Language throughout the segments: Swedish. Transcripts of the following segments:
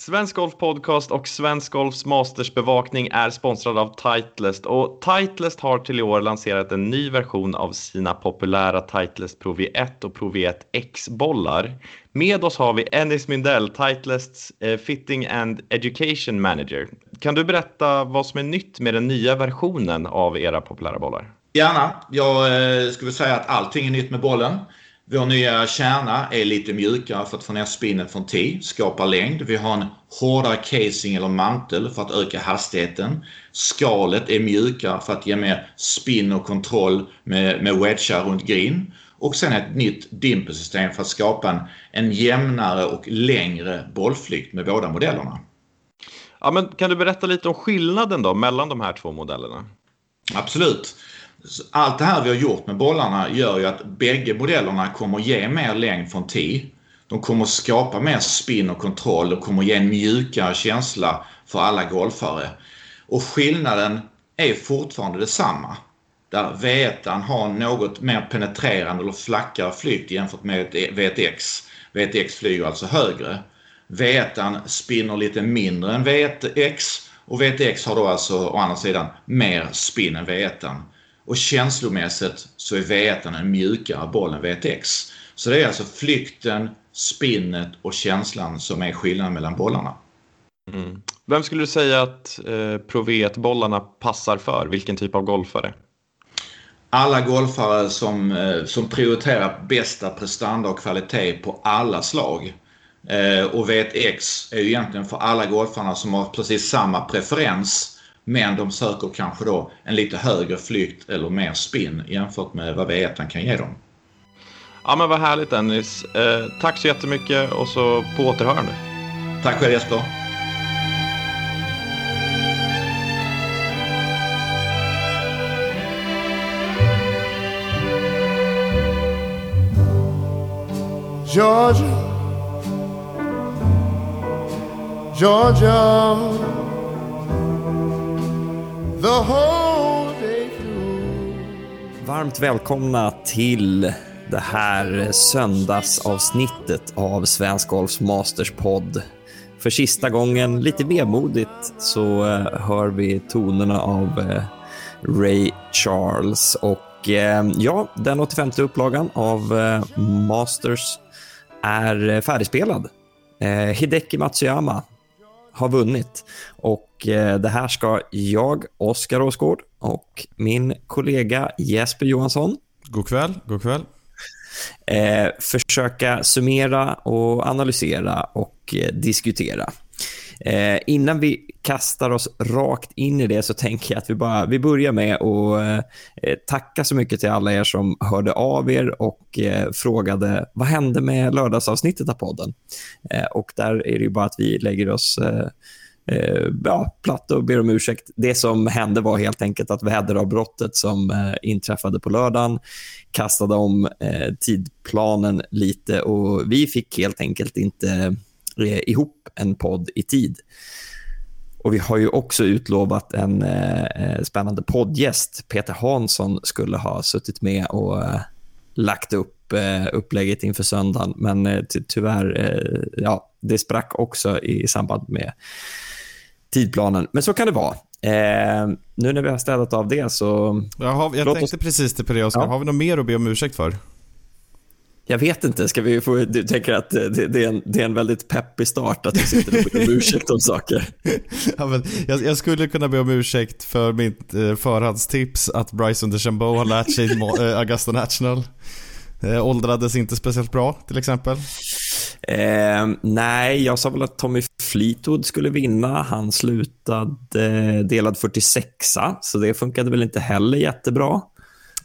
Svensk Golf Podcast och Svensk Golfs Mastersbevakning är sponsrad av Titleist och Titleist har till i år lanserat en ny version av sina populära Titleist Pro V1 och Pro V1 X-bollar. Med oss har vi Ennis Mindell, Titleists eh, Fitting and Education Manager. Kan du berätta vad som är nytt med den nya versionen av era populära bollar? Gärna. Jag eh, skulle säga att allting är nytt med bollen. Vår nya kärna är lite mjukare för att få ner spinnet från tee, skapa längd. Vi har en hårdare casing eller mantel för att öka hastigheten. Skalet är mjukare för att ge mer spin och kontroll med, med wedgar runt green. Och sen ett nytt dimpelsystem för att skapa en, en jämnare och längre bollflykt med båda modellerna. Ja, men kan du berätta lite om skillnaden då mellan de här två modellerna? Absolut. Allt det här vi har gjort med bollarna gör ju att bägge modellerna kommer ge mer längd från tee. De kommer skapa mer spin och kontroll och kommer ge en mjukare känsla för alla golfare. Och skillnaden är fortfarande detsamma. Där V1 har något mer penetrerande eller flackare flykt jämfört med e- V1X. V1X flyger alltså högre. V1 spinner lite mindre än V1X och VTx har då alltså å andra sidan mer spin än V1. Och känslomässigt så är V1 en mjukare boll än V1X. Så det är alltså flykten, spinnet och känslan som är skillnaden mellan bollarna. Mm. Vem skulle du säga att eh, Pro V1-bollarna passar för? Vilken typ av golfare? Alla golfare som, eh, som prioriterar bästa prestanda och kvalitet på alla slag. Eh, och V1X är ju egentligen för alla golfarna som har precis samma preferens men de söker kanske då en lite högre flykt eller mer spin jämfört med vad V1 kan ge dem. Ja men vad härligt Dennis. Eh, tack så jättemycket och så på återhörande. Tack själv Jesper. Georgia, Georgia, the whole day through. Varmt välkomna till det här söndagsavsnittet av Svensk Golfs Masters-podd. För sista gången, lite vemodigt, så eh, hör vi tonerna av eh, Ray Charles. Och eh, ja, den 85 upplagan av Masters är färdigspelad. Hideki Matsuyama har vunnit och eh, det här ska jag, Oskar Åsgård och min kollega Jesper Johansson God kväll, god kväll. eh, försöka summera och analysera och eh, diskutera. Eh, innan vi kastar oss rakt in i det så tänker jag att vi, bara, vi börjar med att eh, eh, tacka så mycket till alla er som hörde av er och eh, frågade vad hände med lördagsavsnittet av podden. Eh, och där är det ju bara att vi lägger oss eh, eh, ja, platt och ber om ursäkt. Det som hände var helt enkelt att väderavbrottet som eh, inträffade på lördagen kastade om eh, tidplanen lite och vi fick helt enkelt inte eh, ihop en podd i tid. Och Vi har ju också utlovat en eh, spännande poddgäst. Peter Hansson skulle ha suttit med och eh, lagt upp eh, upplägget inför söndagen. Men eh, ty tyvärr, eh, ja, det sprack också i samband med tidplanen. Men så kan det vara. Eh, nu när vi har städat av det så... Jaha, jag Låt tänkte oss- precis det på det, Oskar. Ja. Har vi något mer att be om ursäkt för? Jag vet inte, ska vi få, du tänker att det, det, är en, det är en väldigt peppig start att vi sitter och ber om ursäkt om saker. ja, men jag, jag skulle kunna be om ursäkt för mitt eh, förhandstips att Bryson DeChambeau har lärt sig eh, Augusta National. Eh, åldrades inte speciellt bra, till exempel. Eh, nej, jag sa väl att Tommy Fleetwood skulle vinna. Han slutade delad 46 så det funkade väl inte heller jättebra.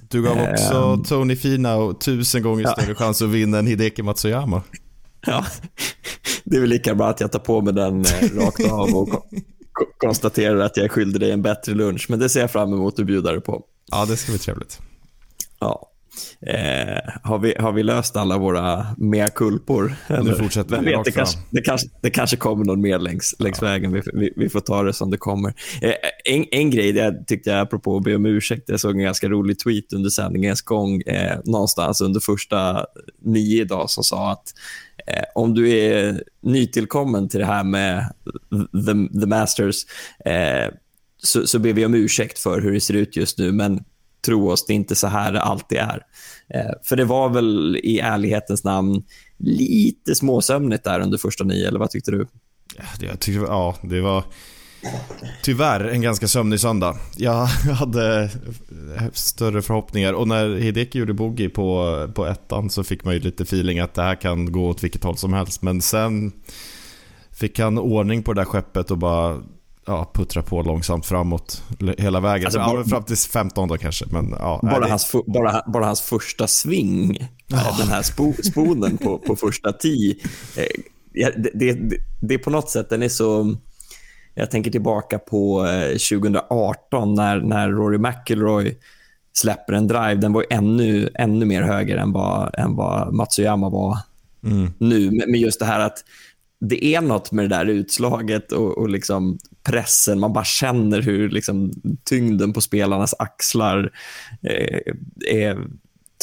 Du gav också Ehm. Tony Finau tusen gånger Ja. större chans att vinna än Hideki Matsuyama. Ja, det är väl lika bra att jag tar på mig den eh, rakt av och ko- ko- konstaterar att jag är skyldig dig en bättre lunch. Men det ser jag fram emot att bjuda dig på. Ja, det ska bli trevligt. Ja. Eh, har, vi, har vi löst alla våra mea culpor? Eller? fortsätter vi vet, det, kanske, det, kanske, det kanske kommer någon mer längs, längs vägen. Vi, vi, vi får ta det som det kommer. Eh, en, en grej jag tyckte jag, apropå att be om ursäkt, jag såg en ganska rolig tweet under sändningens gång, eh, någonstans under första nio idag, som sa att eh, om du är nytillkommen till det här med the, the Masters eh, så, så ber vi om ursäkt för hur det ser ut just nu, men tro oss, det är inte så här det alltid är. Eh, för det var väl i ärlighetens namn lite småsömnigt där under första nio, eller vad tyckte du? Jag tyckte, ja, det var tyvärr en ganska sömnig söndag. Jag hade större förhoppningar och när Hideki gjorde boogie på, på ettan så fick man ju lite feeling att det här kan gå åt vilket håll som helst. Men sen fick han ordning på det där skeppet och bara ja, puttra på långsamt framåt hela vägen. Alltså, bara, fram till 15 då kanske. Men, ja, bara, det... hans, bara, bara hans första sving, ja. den här spo, sponen på, på första tee. Eh, det, det, det, är på något sätt, den är så... Jag tänker tillbaka på 2018 eh, när, när Rory McIlroy släpper en drive. Den var ännu, ännu mer höger än vad, än vad Matsuyama var mm. nu. Men just det här att det är något med det där utslaget och, och liksom pressen. Man bara känner hur liksom, tyngden på spelarnas axlar eh, är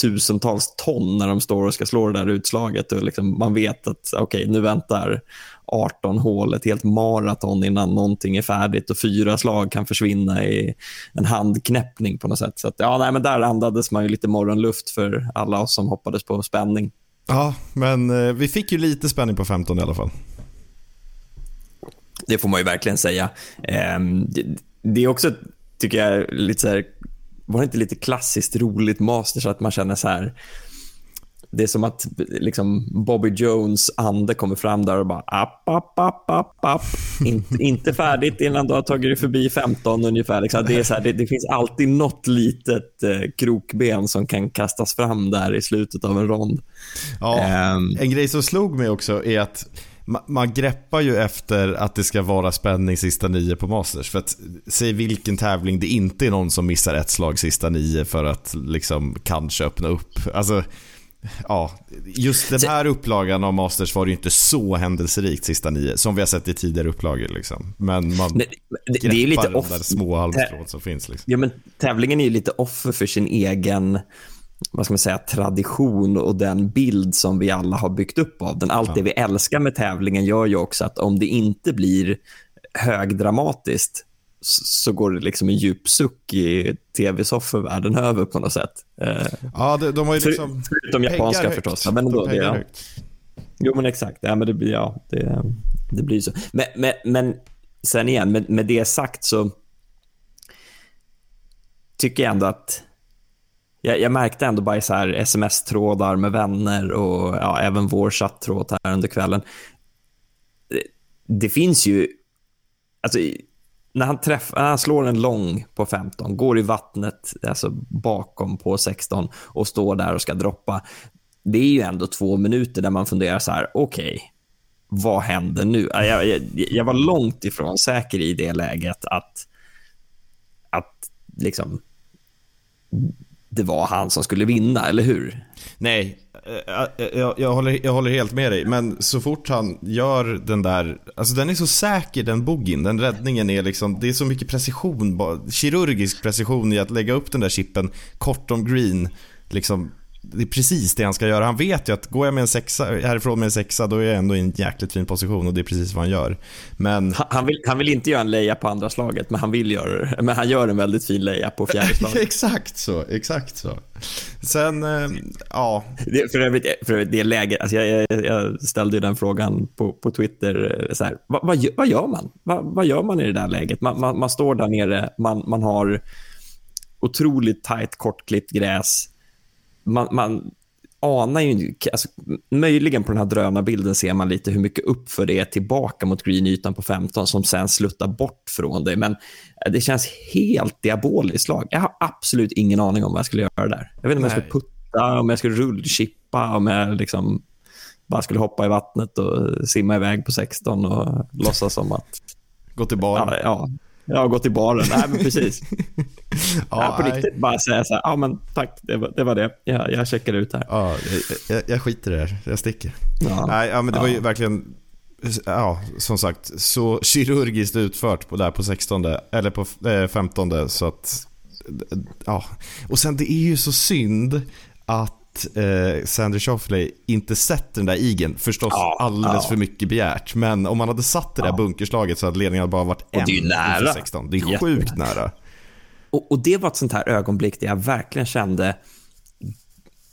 tusentals ton när de står och ska slå det där utslaget. Och liksom, man vet att okay, nu väntar 18 hål, ett helt maraton innan någonting är färdigt och fyra slag kan försvinna i en handknäppning på något sätt. Så att, ja, nej, men där andades man ju lite morgonluft för alla oss som hoppades på spänning. Ja, men eh, vi fick ju lite spänning på 15 i alla fall. Det får man ju verkligen säga. Eh, det, det, är också, tycker jag, lite så här, var det inte lite klassiskt roligt Masters att man känner så här, det är som att liksom, Bobby Jones ande kommer fram där och bara app, app, app, app, app. In, inte färdigt innan du har tagit dig förbi 15 ungefär. Liksom. Det, är så här, det, det, finns alltid något litet eh, krokben som kan kastas fram där i slutet av en rond. Ja, um, en grej som slog mig också är att man greppar ju efter att det ska vara spänning sista nio på Masters. För att säg vilken tävling det inte är någon som missar ett slag sista nio för att liksom kanske öppna upp. Alltså, ja, just den här upplagan av Masters var ju inte så händelserikt sista nio som vi har sett i tidigare upplagor. Liksom. Men man det, det, det är lite off... de där små halmstrån som finns. Liksom. Ja, men tävlingen är ju lite offer för sin egen vad ska man säga, tradition och den bild som vi alla har byggt upp av den. Allt ja. det vi älskar med tävlingen gör ju också att om det inte blir högdramatiskt så går det liksom en djup suck i tv-soffor världen över på något sätt. Eh, ja, de, de har ju liksom... Förutom japanska högt. förstås. men ändå, de det, ja. Jo, men exakt. Ja, men det, blir, ja, det, det blir så. Men, men, men sen igen, med, med det sagt så tycker jag ändå att jag, jag, märkte ändå bara i så sms-trådar med vänner och ja, även vår chattråd här under kvällen. Det, det finns ju... Alltså, när han, träff, när han slår en lång på 15, går i vattnet alltså bakom på 16 och står där och ska droppa. Det är ju ändå två minuter där man funderar så här, okej, okay, vad händer nu? Jag, jag, jag, var långt ifrån säker i det läget att, att liksom det var han som skulle vinna, eller hur? Nej, jag, jag, jag, håller, jag håller helt med dig. Men så fort han gör den där, alltså den är så säker den boogien, den räddningen är liksom, det är så mycket precision, kirurgisk precision i att lägga upp den där chippen kort om green, liksom det är precis det han ska göra. Han vet ju att går jag med en sexa, härifrån med en sexa, då är jag ändå i en jäkligt fin position och det är precis vad han gör. Men... Han, vill, han vill inte göra en leja på andra slaget, men han vill göra Men han gör en väldigt fin leja på fjärde slaget. exakt så, exakt så. Sen, äh, ja. Det, för övrigt, för övrigt, det läget, alltså jag, jag, jag, ställde ju den frågan på, på Twitter, eh, så här, vad, vad, vad gör man? Vad, vad, gör man i det där läget? Man, man, man står där nere, man, man har otroligt tajt kortklippt gräs, man, man anar ju, alltså, möjligen på den här drönarbilden ser man lite hur mycket uppför det är tillbaka mot greenytan på 15 som sen sluttar bort från det. Men det känns helt diaboliskt slag. Jag har absolut ingen aning om vad jag skulle göra där. Jag vet inte om Nej. jag skulle putta, om jag skulle rullchippa, om jag liksom bara skulle hoppa i vattnet och simma iväg på 16 och låtsas som att... Gå till baren. Ja, ja, jag har gått till baren. Nej, men precis. ja, på riktigt, bara säga så här, ja men tack, det var det. Var det. Jag, jag checkar ut här. Ja, jag, jag, jag skiter i det här, jag sticker. Ja. Nej, ja, men det var ju verkligen, ja, som sagt, så kirurgiskt utfört på där på 16, eller på 15, så att, ja. Och sen det är ju så synd att att eh, Sandra Shoffley inte sätter den där igen. Förstås Ja, alldeles ja. för mycket begärt. Men om man hade satt det där bunkerslaget så hade ledningen bara varit en det är ju nära. inför 16. Det är Jättenära. sjukt nära. Och, och det var ett sånt här ögonblick där jag verkligen kände,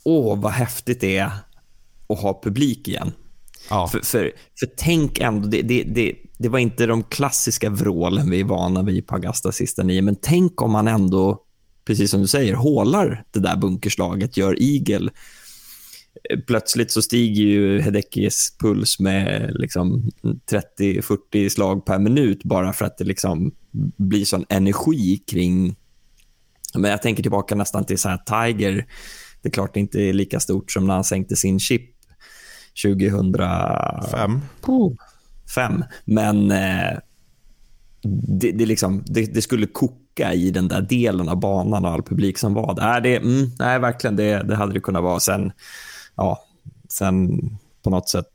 åh vad häftigt det är att ha publik igen. Ja. För, för, för tänk ändå, det, det, det, det var inte de klassiska vrålen vi är vana vid på Augusta sista nio, men tänk om man ändå, precis som du säger, hålar det där bunkerslaget, gör igel. Plötsligt så stiger ju Hedekis puls med liksom 30-40 slag per minut bara för att det liksom blir sån energi kring... Men jag tänker tillbaka nästan till så här Tiger. Det är klart det inte är lika stort som när han sänkte sin chip 2000 Fem. på fem. Men eh, det, det, liksom, det, det skulle koka i den där delen av banan och all publik som var där. Det, mm, nej, verkligen, det, det hade det kunnat vara. Sen, ja, sen på något sätt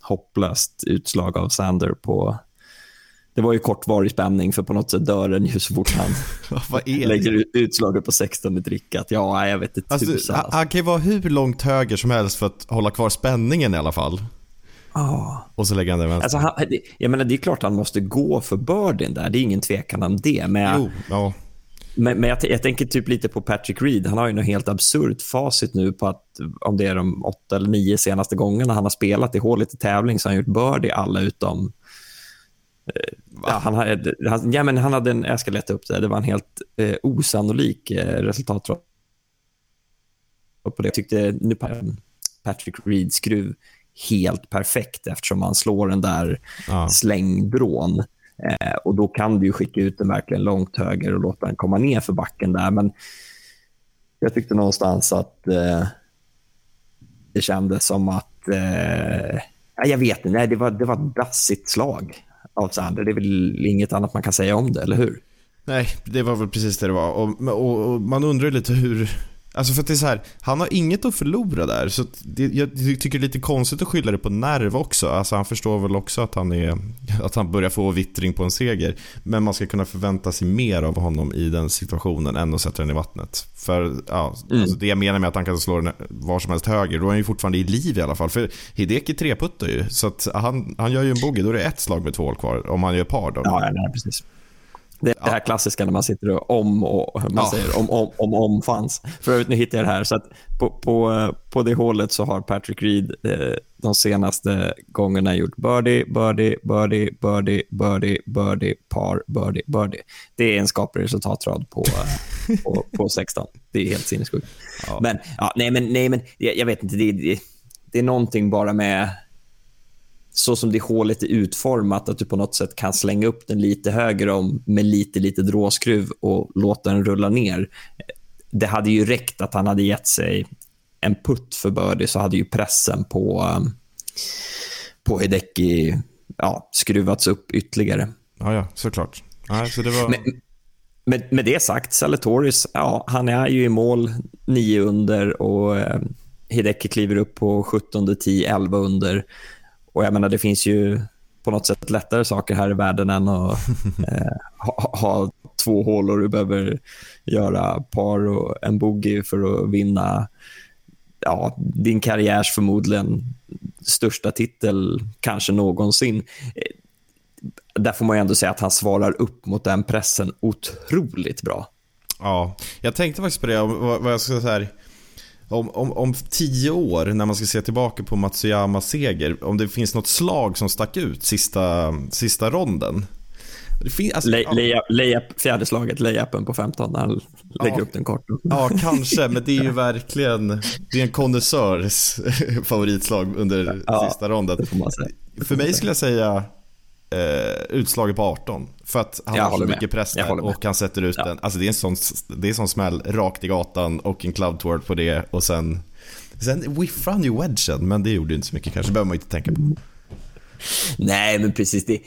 hopplöst utslag av Sander på... Det var ju kortvarig spänning, för på något sätt dör den ju så fort han lägger ut utslaget på 16 i drickat. Ja, jag vet inte Alltså, tusan. han, han kan ju vara hur långt höger som helst för att hålla kvar spänningen i alla fall. Ja. Och så lägger han den vänster. Alltså, han, jag menar, det är klart han måste gå för birdien där, det är ingen tvekan om det. Men, jag, jo, ja. men, men jag, jag tänker typ lite på Patrick Reed. Han har ju något helt absurt facit nu på att om det är de åtta eller nio senaste gångerna han har spelat i hålet i tävling så har han gjort birdie alla utom... eh, Ja, han, hade- han, ja, men han hade en, jag ska leta upp det, det var en helt eh, osannolik eh, resultat på det. Jag tyckte nu pa- Patrick Reed skruv helt perfekt eftersom han slår den där Ja. slängdrån. Eh, och Då kan du ju skicka ut den verkligen långt höger och låta den komma ner för backen där. Men jag tyckte någonstans att eh, det kändes som att... Eh, ja, jag vet inte, nej, det var, det var ett dassigt slag av Sander. Det är väl inget annat man kan säga om det, eller hur? Nej, det var väl precis det det var. Och, och, och man undrar lite hur... Alltså för att det är så här, han har inget att förlora där. Så det, jag tycker det är lite konstigt att skylla det på nerv också. Alltså han förstår väl också att han, är, att han börjar få vittring på en seger. Men man ska kunna förvänta sig mer av honom i den situationen än att sätta den i vattnet. För ja, alltså det jag menar med att han kan slå den var som helst höger, då är han ju fortfarande i liv i alla fall. För Hideki treputtar ju, så att han, han gör ju en bogey, då är det ett slag med två hål kvar. Om han gör par då. Ja, nej, precis. Det är det här klassiska när man sitter och om och man Ja. säger om, om, om, om fanns. För övrigt, nu hittar jag det här. Så att på, på, på det hålet så har Patrick Reed eh, de senaste gångerna gjort birdie, birdie, birdie, birdie, birdie, birdie, par, birdie, birdie. Det är en skaplig resultatrad på, på, på 16. Det är helt sinnessjukt. Men, ja, nej, men, nej, men jag, jag vet inte. Det, det, det är någonting bara med så som det hålet är utformat, att du på något sätt kan slänga upp den lite höger om med lite, lite dråskruv och låta den rulla ner. Det hade ju räckt att han hade gett sig en putt för birdie så hade ju pressen på, um, på Hideki ja, skruvats upp ytterligare. Ja, ja, såklart. Ja, så det var... Men, med, med det sagt, Salatoris, ja, han är ju i mål, nio under och eh, Hideki kliver upp på 17, 10, 11 under. Och jag menar, det finns ju på något sätt lättare saker här i världen än att eh, ha, ha två hål och du behöver göra par och en bogey för att vinna ja, din karriärs förmodligen största titel kanske någonsin. Eh, Där får man ju ändå säga att han svarar upp mot den pressen otroligt bra. Ja, jag tänkte faktiskt på det, vad, vad jag ska säga här. Om, om, om tio år, när man ska se tillbaka på Matsuyamas seger, om det finns något slag som stack ut sista, sista ronden. Det fin, alltså, ja, layup, layup, fjärde slaget, layupen på 15, när han lägger upp den kort. ja, kanske, men det är ju verkligen det är en konnässörs favoritslag under Ja, sista ronden. För mig skulle jag säga eh, utslaget på 18. För att han Jag har så håller med. mycket press där och han sätter ut Ja. den. Alltså det är en sån, det är en sån smäll rakt i gatan och en cloud twirl på det och sen Sen whiffade han ju wedgen, men det gjorde inte så mycket kanske. Det behöver man inte tänka på. Nej, men precis. Det,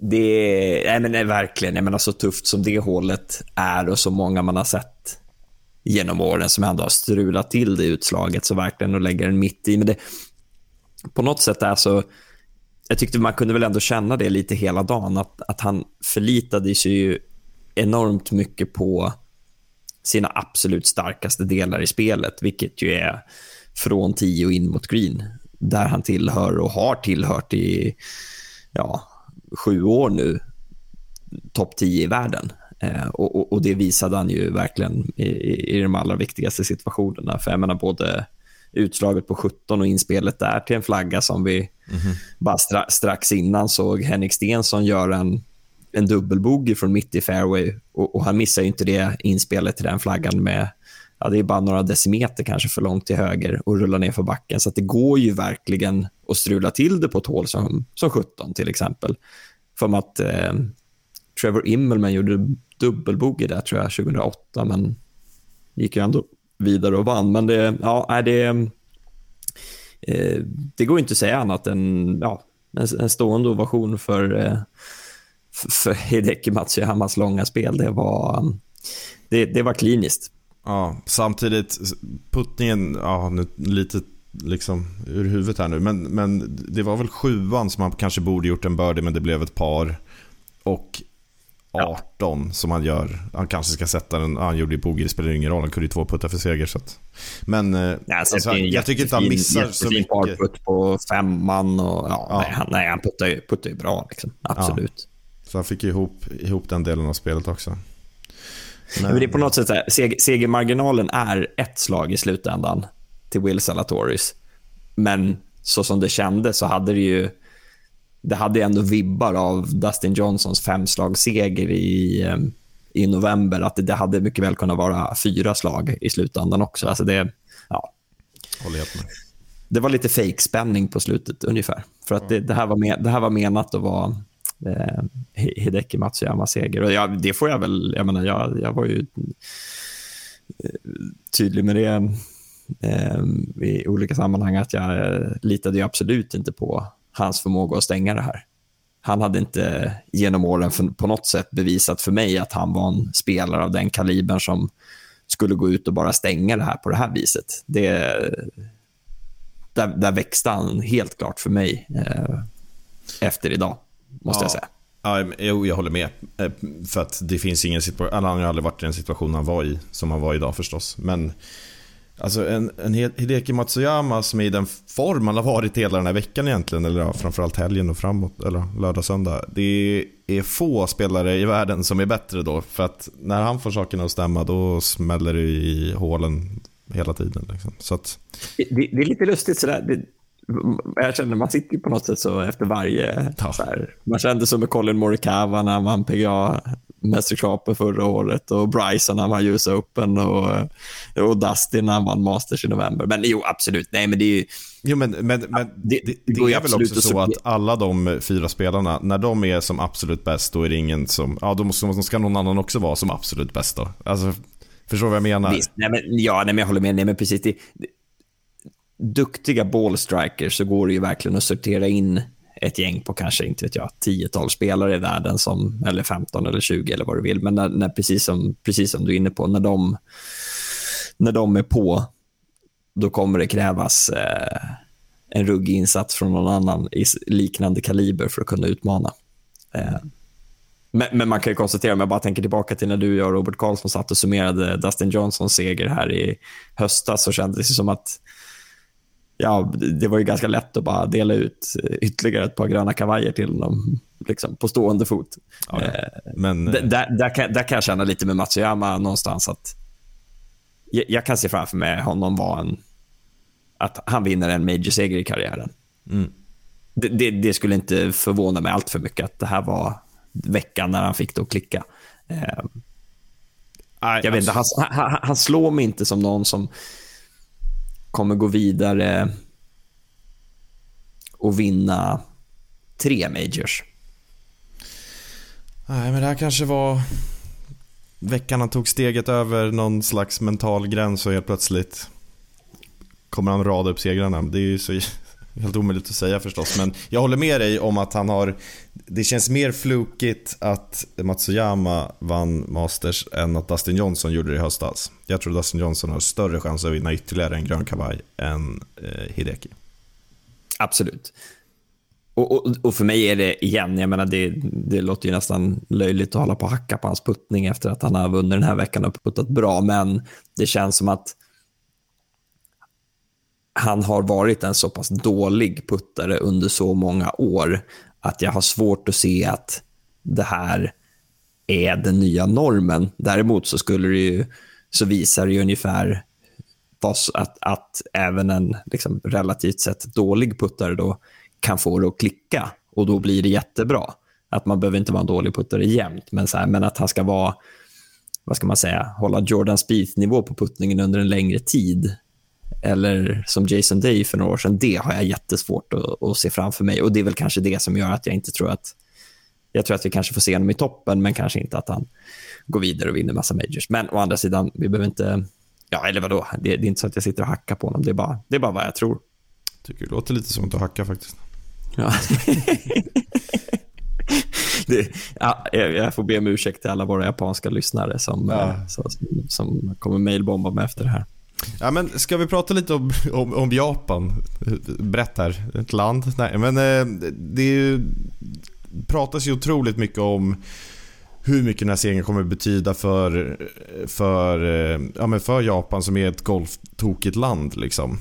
det nej, men nej, verkligen. Jag menar, så tufft som det hålet är och så många man har sett genom åren som ändå har strulat till det utslaget, så verkligen att lägga den mitt i. Men det, på något sätt är så... Jag tyckte man kunde väl ändå känna det lite hela dagen, att, att han förlitade sig ju enormt mycket på sina absolut starkaste delar i spelet, vilket ju är från 10 in mot green, där han tillhör och har tillhört i ja, sju år nu, topp 10 i världen. Eh, och, och, och, det visade han ju verkligen i, i, i de allra viktigaste situationerna. För jag menar både utslaget på 17 och inspelet där till en flagga som vi mm bara stra strax innan såg Henrik Stensson göra en, en dubbelbogey från mitt i fairway. Och, och, han missar ju inte det inspelet till den flaggan med ja, det är bara några decimeter kanske för långt till höger och rulla ner för backen. Så det går ju verkligen att strula till det på ett hål som, som 17 till exempel. För att eh, Trevor Immelman gjorde dubbelbogey där tror jag 2008, men gick ju ändå vidare och vann. Men det, ja, det, eh, det går inte att säga annat än ja, en, en stående ovation för, eh, för Hideki Matsuyamas långa spel. Det var, det, det var kliniskt. Ja, samtidigt, puttningen, ja, nu, lite liksom ur huvudet här nu, men, men det var väl sjuan som han kanske borde gjort en birdie, men det blev ett par. Och 18 ja. som han gör. Han kanske ska sätta den. Han gjorde ju bogey, det spelar ingen roll. Han kunde ju två puttar för seger. Så att, men ja, alltså, alltså, jag tycker inte han missar så mycket. Jättefin på femman och ja, ja. Nej, han, nej, han puttar ju, puttar ju bra. Liksom. Absolut. Så han fick ihop, ihop den delen av spelet också. Men... det är på något sätt så här, seg segermarginalen är ett slag i slutändan till Will Salatoris. Men så som det kändes så hade det ju det hade ändå vibbar av Dustin Johnsons femslagsseger i, eh, i november. Att det, det hade mycket väl kunnat vara fyra slag i slutändan också. Alltså det, ja. Håller helt med. Det var lite fake-spänning på slutet ungefär. För att det, det, här, var med, det här var menat att vara eh, Hideki Matsuyamas seger. Och jag, det får jag väl... Jag, menar, jag, jag var ju eh, tydlig med det eh, i olika sammanhang att jag eh, litade absolut inte på hans förmåga att stänga det här. Han hade inte genom åren på något sätt bevisat för mig att han var en spelare av den kalibern som skulle gå ut och bara stänga det här på det här viset. Det, där, där växte han helt klart för mig eh, efter idag, måste ja. jag säga. Ja, jag håller med. Eh, för att det finns ingen situation, han har aldrig varit i den situation han var i, som han var idag förstås. Men Alltså en, en Hideki Matsuyama som är i den form han har varit hela den här veckan egentligen, eller ja, framförallt helgen och framåt, eller lördag, söndag. Det är få spelare i världen som är bättre då, för att när han får sakerna att stämma då smäller det i hålen hela tiden. Liksom. Så att... det, det, är lite lustigt sådär. Det, jag känner man sitter på något sätt så efter varje... Ja. Så här, man kände som med Colin Morikawa när man PGA mästerskapet förra året och Bryson när han vann US Open och, och Dustin när han vann Masters i november. Men jo, absolut. Nej, men det är ju... Jo, men, men, men det, det, det, det är väl också så att alla de fyra spelarna, när de är som absolut bäst, då är det ingen som... Ja, då måste, ska någon annan också vara som absolut bäst då. Alltså, förstår du vad jag menar? Visst, nej, men, ja, nej, men jag håller med. Nej, men precis. Det, duktiga ballstrikers så går det ju verkligen att sortera in ett gäng på kanske, inte vet jag, 10-12 spelare i världen, som, eller 15 eller 20 eller vad du vill. Men när, när, precis, som, precis som du är inne på, när de, när de är på, då kommer det krävas eh, en ruggig insats från någon annan i liknande kaliber för att kunna utmana. Eh, men, men, man kan ju konstatera, om jag bara tänker tillbaka till när du och jag och Robert Karlsson satt och summerade Dustin Johnsons seger här i höstas, så kändes det som att ja, det var ju ganska lätt att bara dela ut ytterligare ett par gröna kavajer till honom liksom, på stående fot. Ja, eh, men... där, där, kan, där kan jag känna lite med Matsuyama någonstans att jag, jag kan se framför mig honom vara en, att han vinner en major-seger i karriären. Mm. Det, det, det, skulle inte förvåna mig allt för mycket att det här var veckan när han fick det att klicka. Eh, jag vet inte, alltså- han, han, han slår mig inte som någon som kommer gå vidare och vinna tre majors. Nej, men det här kanske var veckan han tog steget över någon slags mental gräns och helt plötsligt kommer han rada upp segrarna. Det är ju så Helt omöjligt att säga förstås, men jag håller med dig om att han har... Det känns mer flukigt att Matsuyama vann Masters än att Dustin Johnson gjorde det i höstas. Jag tror Dustin Johnson har större chans att vinna ytterligare en grön kavaj än eh, Hideki. Absolut. och, och, och, för mig är det igen, jag menar det, det låter ju nästan löjligt att hålla på och hacka på hans puttning efter att han har vunnit den här veckan och puttat bra, men det känns som att han har varit en så pass dålig puttare under så många år att jag har svårt att se att det här är den nya normen. Däremot så skulle det ju, så visar det ju ungefär att, att även en liksom, relativt sett dålig puttare då kan få det att klicka och då blir det jättebra. Att man behöver inte vara en dålig puttare jämt, men, så här, men att han ska vara, vad ska man säga, hålla Jordan Spieth-nivå på puttningen under en längre tid. Eller som Jason Day för några år sedan, det har jag jättesvårt att, att se framför mig. Och Det är väl kanske det som gör att jag inte tror att... Jag tror att vi kanske får se honom i toppen, men kanske inte att han går vidare och vinner massa majors. Men å andra sidan, vi behöver inte... Ja, eller vadå? Det, det är inte så att jag sitter och hackar på honom. Det är bara, det är bara vad jag tror. Tycker det låter lite som att du hackar faktiskt. Ja. det, ja, jag får be om ursäkt till alla våra japanska lyssnare som, ja. Eh, som, som kommer mejlbomba mig efter det här. Ja, men ska vi prata lite om, om, om Japan? Berätta, ett land? Nej, men eh, det ju, pratas ju otroligt mycket om hur mycket den här serien kommer betyda för, för, eh, ja, men för Japan som är ett golftokigt land. Liksom.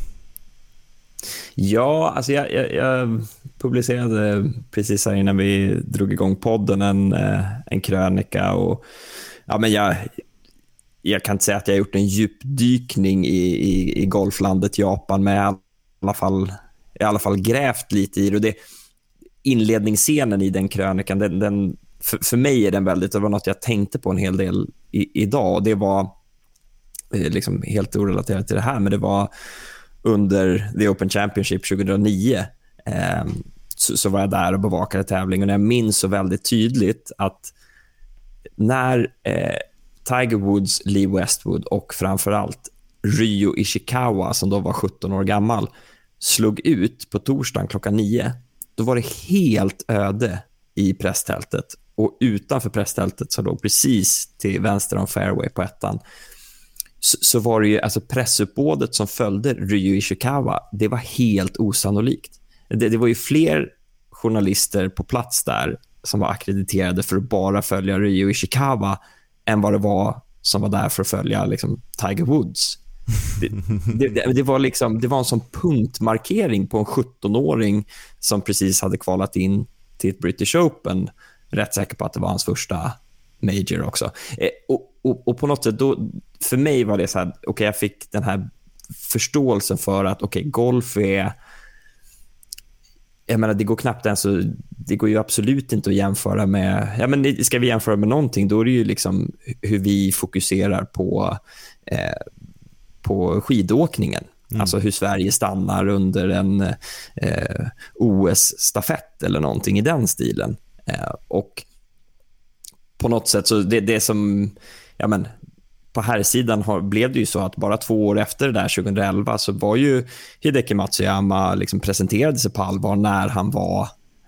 Ja, alltså jag, jag, jag, publicerade precis här innan vi drog igång podden en, eh, en krönika. Och, ja, men jag, jag kan inte säga att jag har gjort en djupdykning i, i, i golflandet Japan, men jag har i alla fall, i alla fall grävt lite i det. Och det inledningsscenen i den krönikan, den, den, för, för mig är den väldigt, det var något jag tänkte på en hel del i, idag. Det var eh, liksom helt orelaterat till det här, men det var under The Open Championship 2009 eh, så, så, var jag där och bevakade tävlingen. Och jag minns så väldigt tydligt att när eh, Tiger Woods, Lee Westwood och framförallt Ryo Ishikawa, som då var 17 år gammal, slog ut på torsdagen klockan 9, då var det helt öde i presstältet. Och utanför presstältet, som låg precis till vänster om fairway på ettan, så, så var det ju, alltså pressuppbådet som följde Ryu Ishikawa, det var helt osannolikt. Det, det var ju fler journalister på plats där som var akkrediterade för att bara följa Ryu Ishikawa än vad det var som var där för att följa liksom, Tiger Woods. Det, det, det, var liksom, det var en sån punktmarkering på en 17-åring som precis hade kvalat in till ett British Open. Rätt säker på att det var hans första major också. Eh, och, och, och, på något sätt, då, för mig var det så här, okay, jag fick den här förståelsen för att okay, golf är... Jag menar, det går knappt ens att, Det går ju absolut inte att jämföra med... Ja, men ska vi jämföra med någonting, då är det ju liksom hur vi fokuserar på, eh, på skidåkningen. Mm. Alltså hur Sverige stannar under en eh, OS-stafett eller någonting i den stilen. Eh, och på något sätt, så det, det som... Ja, men, på här sidan har, blev det ju så att bara två år efter det där, 2011, så var ju Hideki Matsuyama liksom presenterade sig på allvar när han var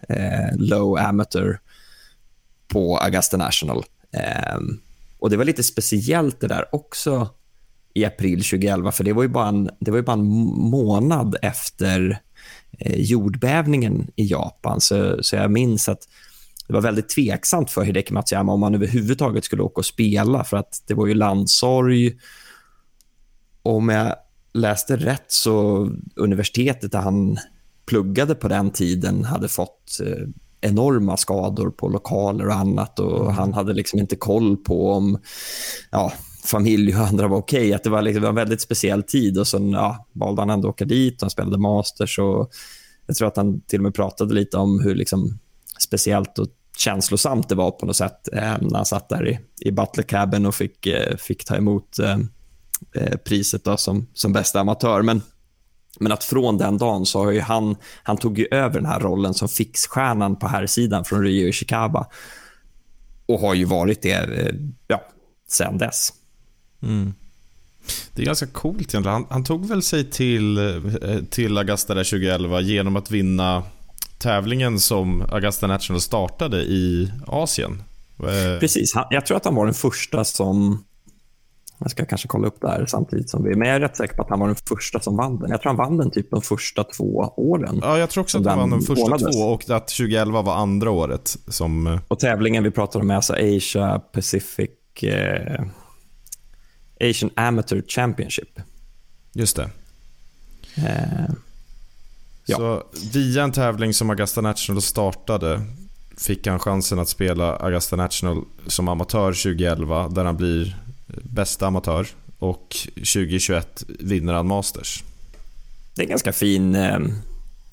eh, low amateur på Augusta National. Eh, och Det var lite speciellt det där också i april 2011, för det var ju bara en, det var ju bara en månad efter eh, jordbävningen i Japan. Så, så jag minns att det var väldigt tveksamt för Hideki Matsuyama om han överhuvudtaget skulle åka och spela för att det var ju landsorg. Och om jag läste rätt så universitetet där han pluggade på den tiden hade fått eh, enorma skador på lokaler och annat och mm. han hade liksom inte koll på om ja, familj och andra var okej. Okay. Att det var, liksom, det var en väldigt speciell tid och sen ja, valde han ändå att åka dit. Han spelade masters och jag tror att han till och med pratade lite om hur liksom, speciellt och känslosamt det var på något sätt eh, när han satt där i, i Butler Cabin och fick, eh, fick ta emot eh, eh, priset då som, som bästa amatör. Men, men att från den dagen så har ju han, han tog ju över den här rollen som fixstjärnan på här sidan från Ryo Ishikawa och har ju varit det eh, ja, sen dess. Mm. Det är ganska coolt egentligen. Han, han, tog väl sig till, eh, till Augusta 2011 genom att vinna tävlingen som Augusta National startade i Asien. Eh, Precis. Jag tror att han var den första som Jag ska kanske kolla upp det här samtidigt som vi... Men jag är rätt säker på att han var den första som vann den. Jag tror han vann den typ de första två åren. Ja, jag tror också att han vann de första ordnades. två och att 2011 var andra året som... eh, Och tävlingen vi pratar om är alltså Asia Pacific eh, Asian Amateur Championship. Just det. Eh, Ja. Så via en tävling som Augusta National startade fick han chansen att spela Augusta National som amatör 2011 där han blir bästa amatör och 2021 vinner han Masters. det är en ganska fin eh,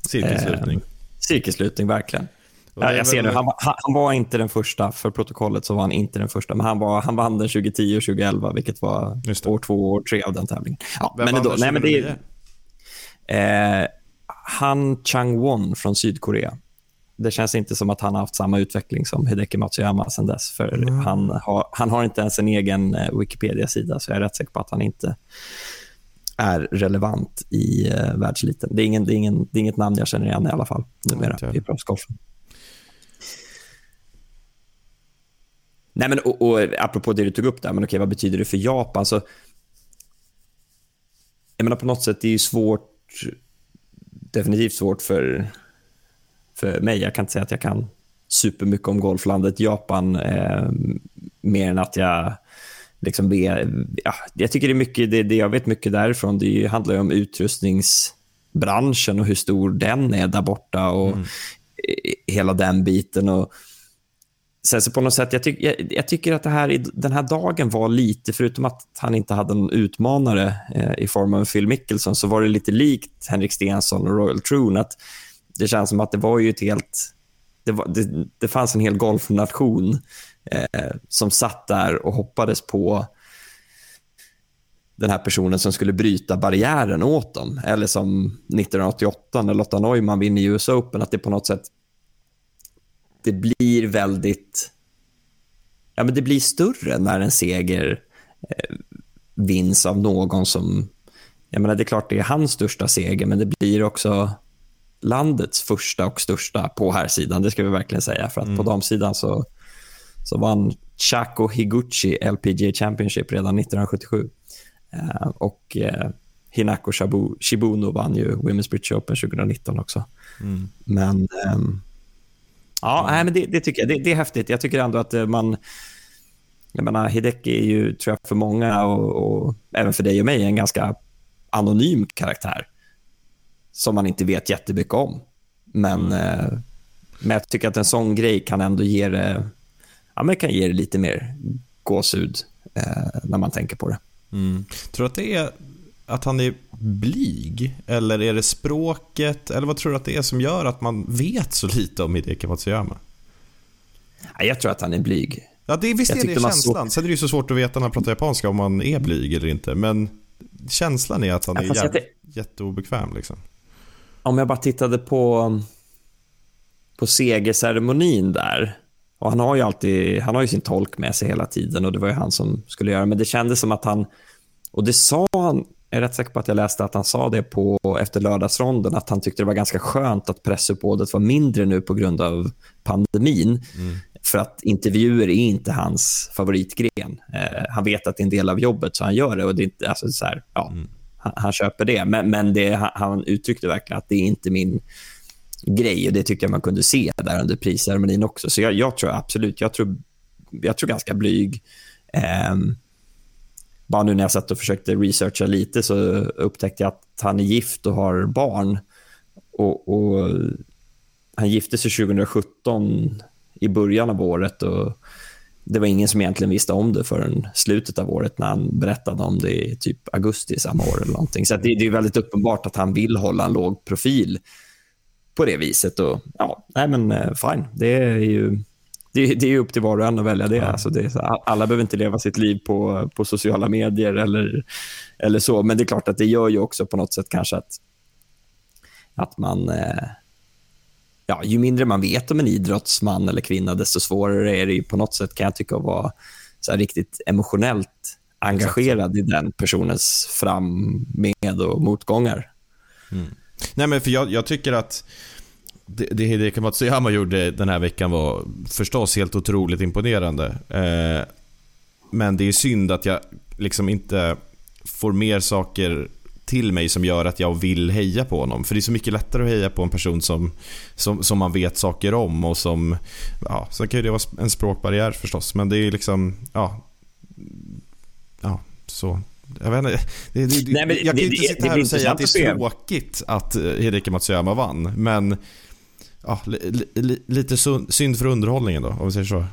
Cirkelslutning. Eh, cirkelslutning, verkligen. Ja, jag ser nu, han, var- han, var inte den första, för protokollet så var han inte den första, men han, var, han vann den 2010 och 2011, vilket var år två och år tre av den tävlingen. Ja, Vem men vann den nej, men det 2009? är, eh, Han Chang-won från Sydkorea. Det känns inte som att han har haft samma utveckling som Hideki Matsuyama sen dess. För Mm. han, har, han har inte ens en egen eh, Wikipedia-sida, så jag är rätt säker på att han inte är relevant i eh, världseliten. Det är, ingen, det, är ingen, det är inget namn jag känner igen i alla fall numera jag. i proffsgolfen. Nej, men och, och apropå det du tog upp där, men okej, vad betyder det för Japan? Så, jag menar på något sätt, det är ju svårt, definitivt svårt för, för mig. Jag kan inte säga att jag kan supermycket om golflandet Japan, eh, mer än att jag liksom be, ja, jag tycker det är mycket, det, det jag vet mycket därifrån, det handlar om utrustningsbranschen och hur stor den är där borta och eh, hela den biten. Och, Sen så på något sätt, jag, tyck, jag, jag tycker att det här, den här dagen var lite, förutom att han inte hade någon utmanare eh, i form av Phil Mickelson, så var det lite likt Henrik Stenson och Royal Troon. Att det känns som att det var ju ett helt... Det, var, det, det fanns en hel golfnation eh, som satt där och hoppades på den här personen som skulle bryta barriären åt dem. Eller som 1988 när Lotta Neumann vinner US Open, att det på något sätt det blir väldigt... Ja, men det blir större när en seger eh, vinns av någon som... Jag menar, det är klart det är hans största seger, men det blir också landets första och största på här sidan. Det ska vi verkligen säga. För att på damsidan så, så vann Chaco Higuchi LPGA Championship redan 1977. Eh, och eh, Hinako Shibuno vann ju Women's British Open 2019 också. Men... ehm, Ja, nej, men det, det tycker jag. Det, det är häftigt. Jag tycker ändå att eh, man... Jag menar, Hideki är ju, tror jag, för många och, och även för dig och mig, en ganska anonym karaktär som man inte vet jättemycket om. Men, eh, men jag tycker att en sån grej kan ändå ge det, ja, men kan ge det lite mer gåshud eh, när man tänker på det. Tror du att det är att han är blyg? Eller är det språket? Eller vad tror du att det är som gör att man vet så lite om Hideki Matsuyama? Ja, Jag tror att han är blyg. Ja, det, visst Jag är det man känslan. såg- Sen är det ju så svårt att veta när han pratar japanska om han är blyg eller inte. Men känslan är att han Ja, är jäv... jätteobekväm liksom. om jag bara tittade på, på segerceremonin där. Och han har ju alltid han har ju sin tolk med sig hela tiden och det var ju han som skulle göra Men det kändes som att han, och det sa han, jag är rätt säker på att jag läste att han sa det på efter lördagsronden, att han tyckte det var ganska skönt att pressuppbådet var mindre nu på grund av pandemin. För att intervjuer är inte hans favoritgren. Eh, han vet att det är en del av jobbet, så han gör det. och det är inte, alltså, så här, ja, han, han köper det. Men, men det, han, uttryckte verkligen att det är inte min grej och det tyckte jag man kunde se där under prisceremonin också. Så jag, jag tror absolut, jag tror, jag tror ganska blyg. Ehm, bara nu när jag satt och försökte researcha lite så upptäckte jag att han är gift och har barn. Och, och Han gifte sig 2017 i början av året och det var ingen som egentligen visste om det förrän slutet av året när han berättade om det i typ augusti samma år. eller någonting. Så att det, det är väldigt uppenbart att han vill hålla en låg profil på det viset. Och, ja, nej men eh, fine. Det är ju det, det är upp till var och en att välja det. Alltså det är så, alla behöver inte leva sitt liv på, på sociala medier eller, eller så. Men det är klart att det gör ju också på något sätt kanske att, att man... Eh, ja, ju mindre man vet om en idrottsman eller kvinna, desto svårare är det på något sätt, kan jag tycka, att vara så riktigt emotionellt engagerad i den personens fram med och motgångar. Nej men för jag, jag tycker att det, det Hideki Matsuyama gjorde den här veckan var förstås helt otroligt imponerande. Eh, men det är synd att jag liksom inte får mer saker till mig som gör att jag vill heja på honom. För det är så mycket lättare att heja på en person som, som, som man vet saker om och som, ja, sen kan ju det vara en språkbarriär förstås, men det är liksom, ja, ja, så. Jag vet inte, det, det, Nej, jag kan ju inte sitta här och säga att det är tråkigt att Hideki Matsuyama vann, men ja, li, li, lite synd för underhållningen då, om vi säger så.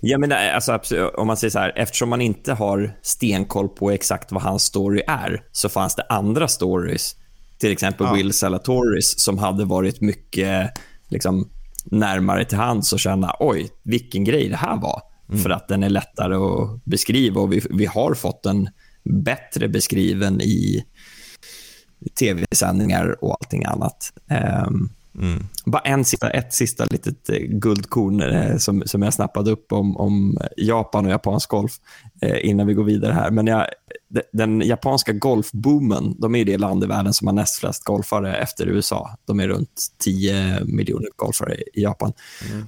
Ja, men eh, alltså, absolut, om man säger så här, eftersom man inte har stenkoll på exakt vad hans story är, så fanns det andra stories, till exempel Ja. Will Salatoris, som hade varit mycket liksom, närmare till hands och känna, oj, vilken grej det här var. För att den är lättare att beskriva och vi, vi har fått den bättre beskriven i tv-sändningar och allting annat. Ehm, bara en sista, ett sista litet eh, guldkorn eh, som, som jag snappade upp om, om Japan och japansk golf eh, innan vi går vidare här. Men jag, de- den japanska golfboomen, de är det land i världen som har näst flest golfare efter USA. De är runt 10 miljoner golfare i Japan.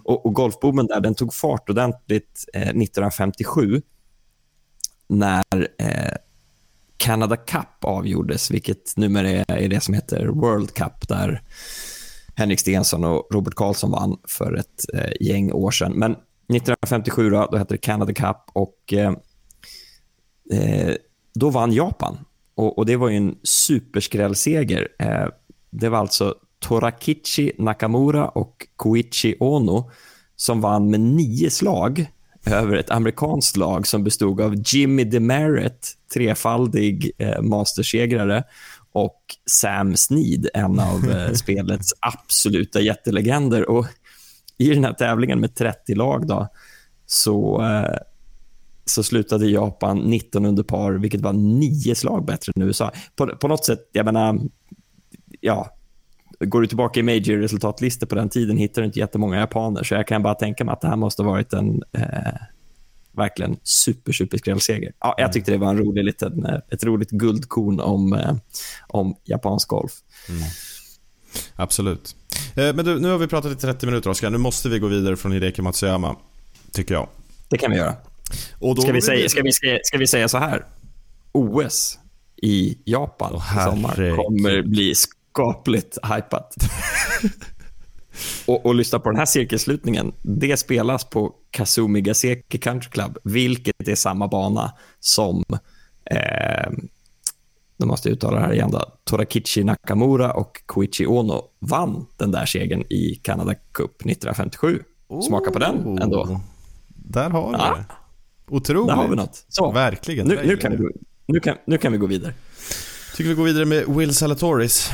Och, och golfboomen där, den tog fart ordentligt eh, 1957 när eh, Canada Cup avgjordes, vilket numera är, är det som heter World Cup, där Henrik Stenson och Robert Karlsson vann för ett eh, gäng år sedan. Men 1957 då, då hette det Canada Cup och eh, eh, då vann Japan. Och, och Det var ju en superskrällseger. Eh, det var alltså Torakichi Nakamura och Koichi Ono som vann med nio slag över ett amerikanskt lag som bestod av Jimmy DeMeritt, trefaldig eh, mastersegrare, och Sam Snead, en av eh, spelets absoluta jättelegender. Och I den här tävlingen med 30 lag då, så, eh, så slutade Japan 19 under par, vilket var nio slag bättre än USA. På, på något sätt, jag menar, ja, går du tillbaka i major-resultatlistor på den tiden hittar du inte jättemånga japaner, så jag kan bara tänka mig att det här måste ha varit en eh, verkligen super, super skrällseger. Ja, jag tyckte det var en rolig liten, eh, ett roligt guldkorn om, eh, om japansk golf. Absolut. Eh, Men du, nu har vi pratat i 30 minuter Oskar, nu måste vi gå vidare från Hideki Matsuyama, tycker jag. Det kan vi göra. Och då Ska vi, säga, ska, vi, ska, ska vi säga så här? OS i Japan i sommar kommer bli skapligt hypat. och, och lyssna på den här cirkelslutningen. Det spelas på Kazumi Gaseki Country Club, vilket är samma bana som eh, nu måste jag uttala det här igen då. Torakichi Nakamura och Koichi Ono vann den där segern i Canada Cup 1957. Smaka på den ändå. Oh, Där har vi Ja. det. Otroligt. Där har vi något. Så, Verkligen. nu, nu, kan vi, nu, kan, nu kan vi gå vidare. Tycker vi går vidare med Will Salatoris.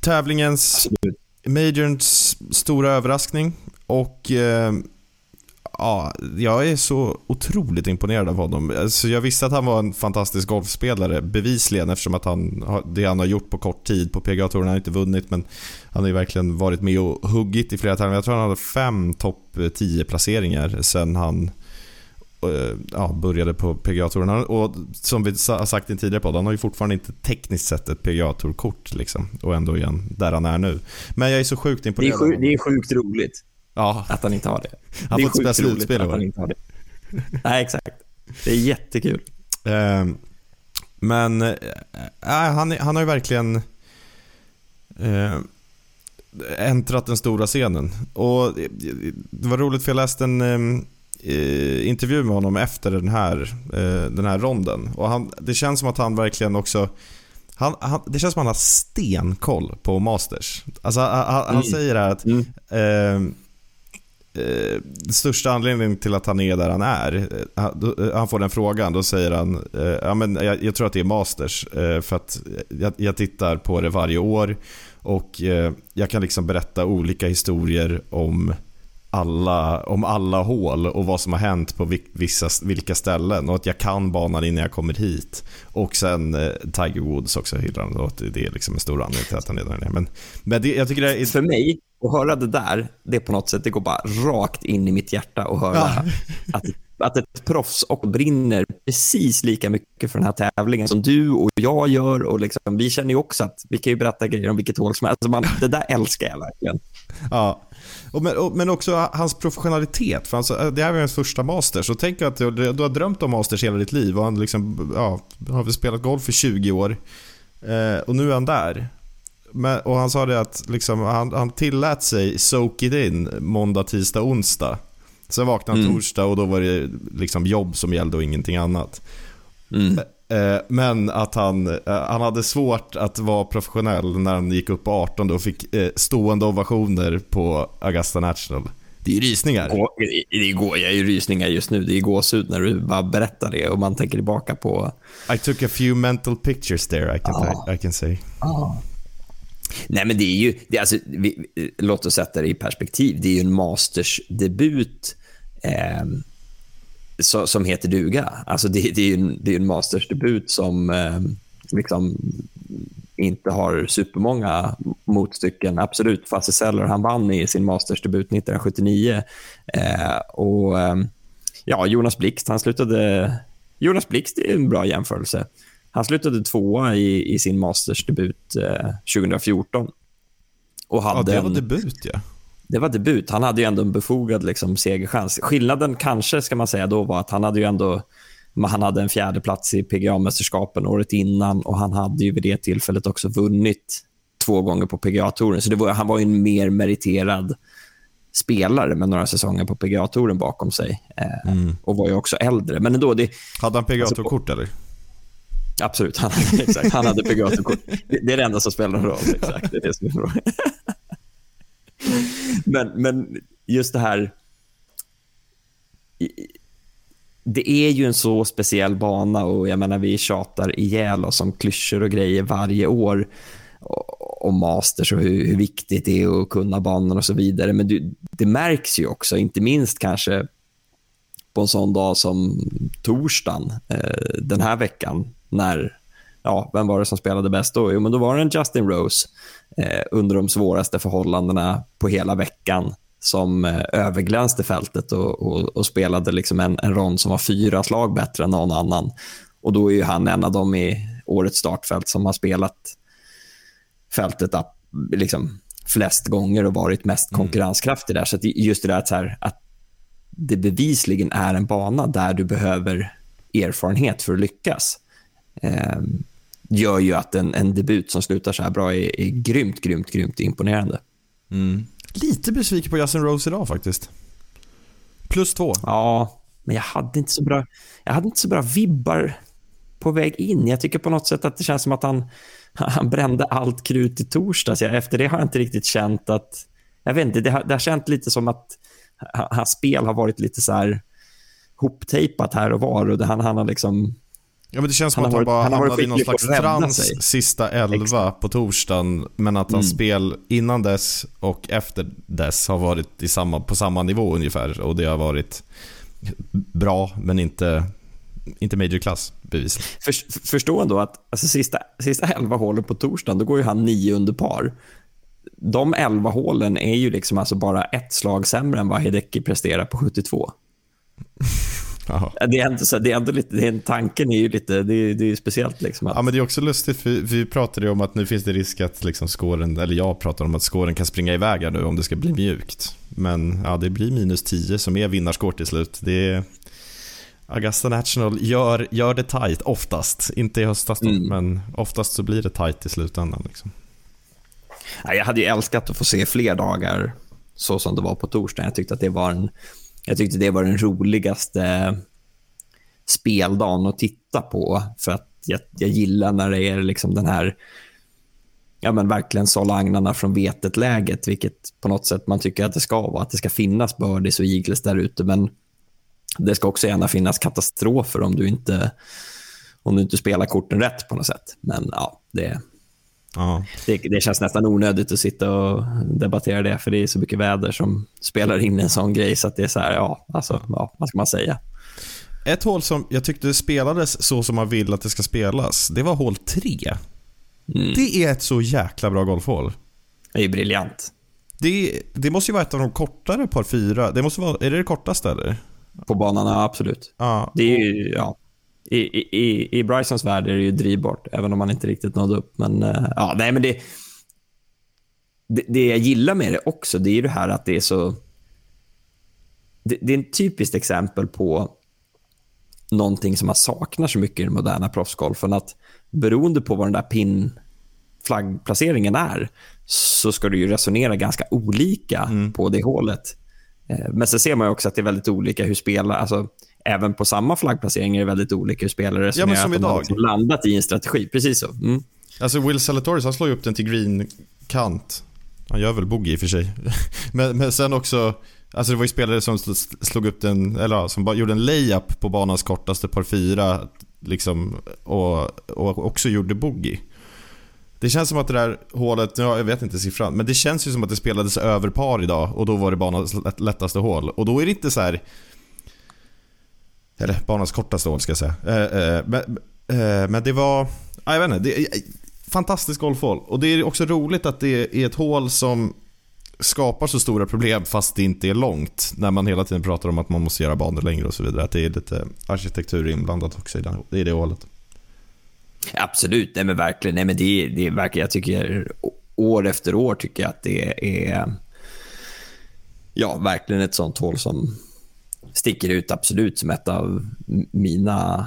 Tävlingens, Majorns stora överraskning och eh, ja, jag är så otroligt imponerad av honom. Alltså, jag visste att han var en fantastisk golfspelare, bevisligen eftersom att han det han har gjort på kort tid på PGA-touren, han har inte vunnit men han har ju verkligen varit med och huggit i flera tävlingar. Jag tror han hade fem topp 10 placeringar sen han eh, ja, började på PGA-touren. Och som vi har sagt i en tidigare podd, han har ju fortfarande inte tekniskt sett ett PGA-tourkort liksom. Och ändå han där han är nu. Men jag är så sjukt Det är, imponerad. sjuk, det är sjukt roligt Ja, att han inte har det. Han det får inte spela slutspel att han inte har det. Nej, exakt. Det är jättekul. Eh, men eh, han, han har ju verkligen eh, äntrat den stora scenen. Och eh, det var roligt för jag läste en eh, intervju med honom efter den här, eh, den här ronden. Och han, det känns som att han verkligen också han, han, det känns som att han har stenkoll på Masters. Alltså, han, han, Mm. säger här att Mm. eh, eh, största anledningen till att han är där han är, eh, han, då- han får den frågan, då säger han, eh, ja, men jag, jag tror att det är Masters, eh, för att jag, jag tittar på det varje år och eh, jag kan liksom berätta olika historier om alla, om alla hål och vad som har hänt på vi- vissa, vilka ställen och att jag kan banan innan jag kommer hit. Och sen eh, Tiger Woods också och att det är liksom en stor anledning till att han är där är. Men, men det, jag tycker det är... För mig, att höra det där, det är på något sätt, det går bara rakt in i mitt hjärta och höra Ja. att, att ett proffs och brinner precis lika mycket för den här tävlingen som du och jag gör. Och liksom, vi känner ju också att vi kan ju berätta grejer om vilket hål som helst. Alltså man, det där älskar jag verkligen. Ja, Och men, och, men också hans professionalitet. För alltså, det här var hans första Masters. Och tänk att du, du har drömt om Masters hela ditt liv och han liksom, ja, har väl spelat golf i 20 år. Eh, och nu är han där. Men, och han sa det att liksom, han, han tillät sig soak it in måndag, tisdag, onsdag. Sen vaknade han Mm. torsdag och då var det liksom jobb som gällde och ingenting annat. Mm. Eh, Men att han, eh, han hade svårt att vara professionell när han gick upp på 18 och fick eh, stående ovationer på Augusta National. Det är ju rysningar. Det går jag är ju rysningar just nu. Det är gåshud när du bara berättar det och man tänker tillbaka på... I took a few mental pictures there I can, I can say. Nej, men det är ju... Det, alltså, vi, låt oss sätta det i perspektiv. Det är ju en Masters-debut eh, så, som heter duga. Alltså det, det är ju en, det är en Masters-debut som eh, liksom inte har supermånga motstycken. Absolut, Fasse Seller, han vann i sin Masters-debut 1979. Eh, och eh, ja, Jonas Blixt, han slutade... Jonas Blixt är en bra jämförelse. Han slutade tvåa i, i sin Masters-debut eh, 2014. Och Ja, hade det var en, debut ja. Det var debut. Han hade ju ändå en befogad liksom, segerchans. Skillnaden kanske, ska man säga, då var att han hade ju ändå han hade en fjärde plats i PGA-mästerskapen året innan och han hade ju vid det tillfället också vunnit två gånger på PGA-touren. Så var, han var ju en mer meriterad spelare med några säsonger på PGA-touren bakom sig. Eh, Och var ju också äldre. Men ändå, det, Hade han Alltså, PGA-kort eller? Absolut, han, exakt, han hade PGA-kort. Det, det är det enda som spelar någon roll. Exakt, det är det som är. men, men just det här... Det är ju en så speciell bana och jag menar vi tjatar ihjäl oss om klyschor och grejer varje år om masters och hur, hur viktigt det är att kunna banan och så vidare. Men du, det märks ju också, inte minst kanske på en sån dag som torsdagen eh, den här veckan när, ja, vem var det som spelade bäst då? Jo, men då var det en Justin Rose eh, under de svåraste förhållandena på hela veckan som eh, överglänste fältet och, och, och spelade liksom en, en rond som var fyra slag bättre än någon annan. Och då är ju han en av dem i årets startfält som har spelat fältet upp, liksom, flest gånger och varit mest konkurrenskraftig där. Så just det där att, här, att det bevisligen är en bana där du behöver erfarenhet för att lyckas eh, gör ju att en, en debut som slutar så här bra är, är grymt, grymt, grymt imponerande. Lite besviken på Justin Rose idag faktiskt. Plus två. Ja, men jag hade inte så bra, jag hade inte så bra vibbar på väg in. Jag tycker på något sätt att det känns som att han, han brände allt krut i torsdags. Efter det har jag inte riktigt känt att... Jag vet inte, det har, det har känt lite som att ha- hans spel har varit lite så här hoptejpat här och var. Och det, han, han har liksom... Ja men det känns som Han att han bara han hamnade i någon slags trans sista elva Exakt. på torsdagen. Men att hans Mm. spel innan dess och efter dess har varit i samma, på samma nivå ungefär. Och det har varit bra men inte, inte major class bevisligen. För, förstå ändå att alltså, sista, sista elva hålen på torsdagen, då går ju han nio under par. De elva hålen är ju liksom alltså bara ett slag sämre än vad Hideki presterar på 72. Det är ändå, så, det är ändå lite, det är, tanken är ju lite, det är, det är speciellt liksom. Att, Ja men det är också lustigt för vi pratade om att nu finns det risk att liksom skåren, eller jag pratar om att skåren kan springa iväg här nu om det ska bli mjukt. Men ja, det blir minus 10 som är vinnarskår till slut. Det är... Augusta National gör, gör det tight oftast. Inte i höstas då, Mm. men oftast så blir det tight i slutändan. Liksom. Jag hade ju älskat att få se fler dagar så som det var på torsdagen. Jag tyckte att det var, en, jag tyckte det var den roligaste speldagen att titta på. För att jag, jag gillar när det är liksom den här ja, men verkligen sålla agnarna från vetet-läget, vilket på något sätt man tycker att det ska vara. Att det ska finnas birdies och eagles där ute, men det ska också gärna finnas katastrofer om du inte, om du inte spelar korten rätt på något sätt. Men ja, det, Ja. det, det känns nästan onödigt att sitta och debattera det, för det är så mycket väder som spelar in en sån grej, så att det är så här, ja, alltså, ja, vad ska man säga? Ett hål som jag tyckte spelades så som man vill att det ska spelas, det var hål 3. Mm. Det är ett så jäkla bra golfhål. Det är briljant. Det, det måste ju vara ett av de kortare par fyra. Det måste vara, är det det kortaste eller? På banan, ja, absolut. Ja, Det är ju, ja, i, i, Brysons värld är det ju drivbart, även om man inte riktigt nådde upp. Men, eh, ja, nej, men det, det, det jag gillar med det också, det är det här att det är så... Det, det är ett typiskt exempel på någonting som man saknar så mycket i den moderna proffsgolfen. Att beroende på vad den där pin flaggplaceringen är så ska du ju resonera ganska olika mm. på det hålet. Eh, men så ser man också att det är väldigt olika hur spelare, alltså även på samma flaggplacering är det väldigt olika hur spelare resonerar. Ja, men som idag. De har landat i en strategi. Precis så. Mm. Alltså Will Salatoris, han slår ju upp den till green kant. Han gör väl boogie i och för sig. men, men sen också, alltså det var ju spelare som slog upp den, eller som gjorde en layup på banans kortaste par fyra liksom, och, och också gjorde boogie. Det känns som att det där hålet, ja, jag vet inte siffran, men det känns ju som att det spelades över par idag och då var det banans lättaste hål. Och då är det inte så här... Eller banans kortaste hål ska jag säga. Eh, eh, men, eh, men det var... jag vet inte. Det, fantastiskt golfhål. Och det är också roligt att det är ett hål som skapar så stora problem fast det inte är långt. När man hela tiden pratar om att man måste göra banor längre och så vidare. Att det är lite arkitektur inblandat också i, den, i det hålet. Absolut, nej men verkligen. Nej men det, det är verkligen, jag tycker år efter år tycker jag att det är ja, verkligen ett sånt hål som sticker ut absolut som ett av mina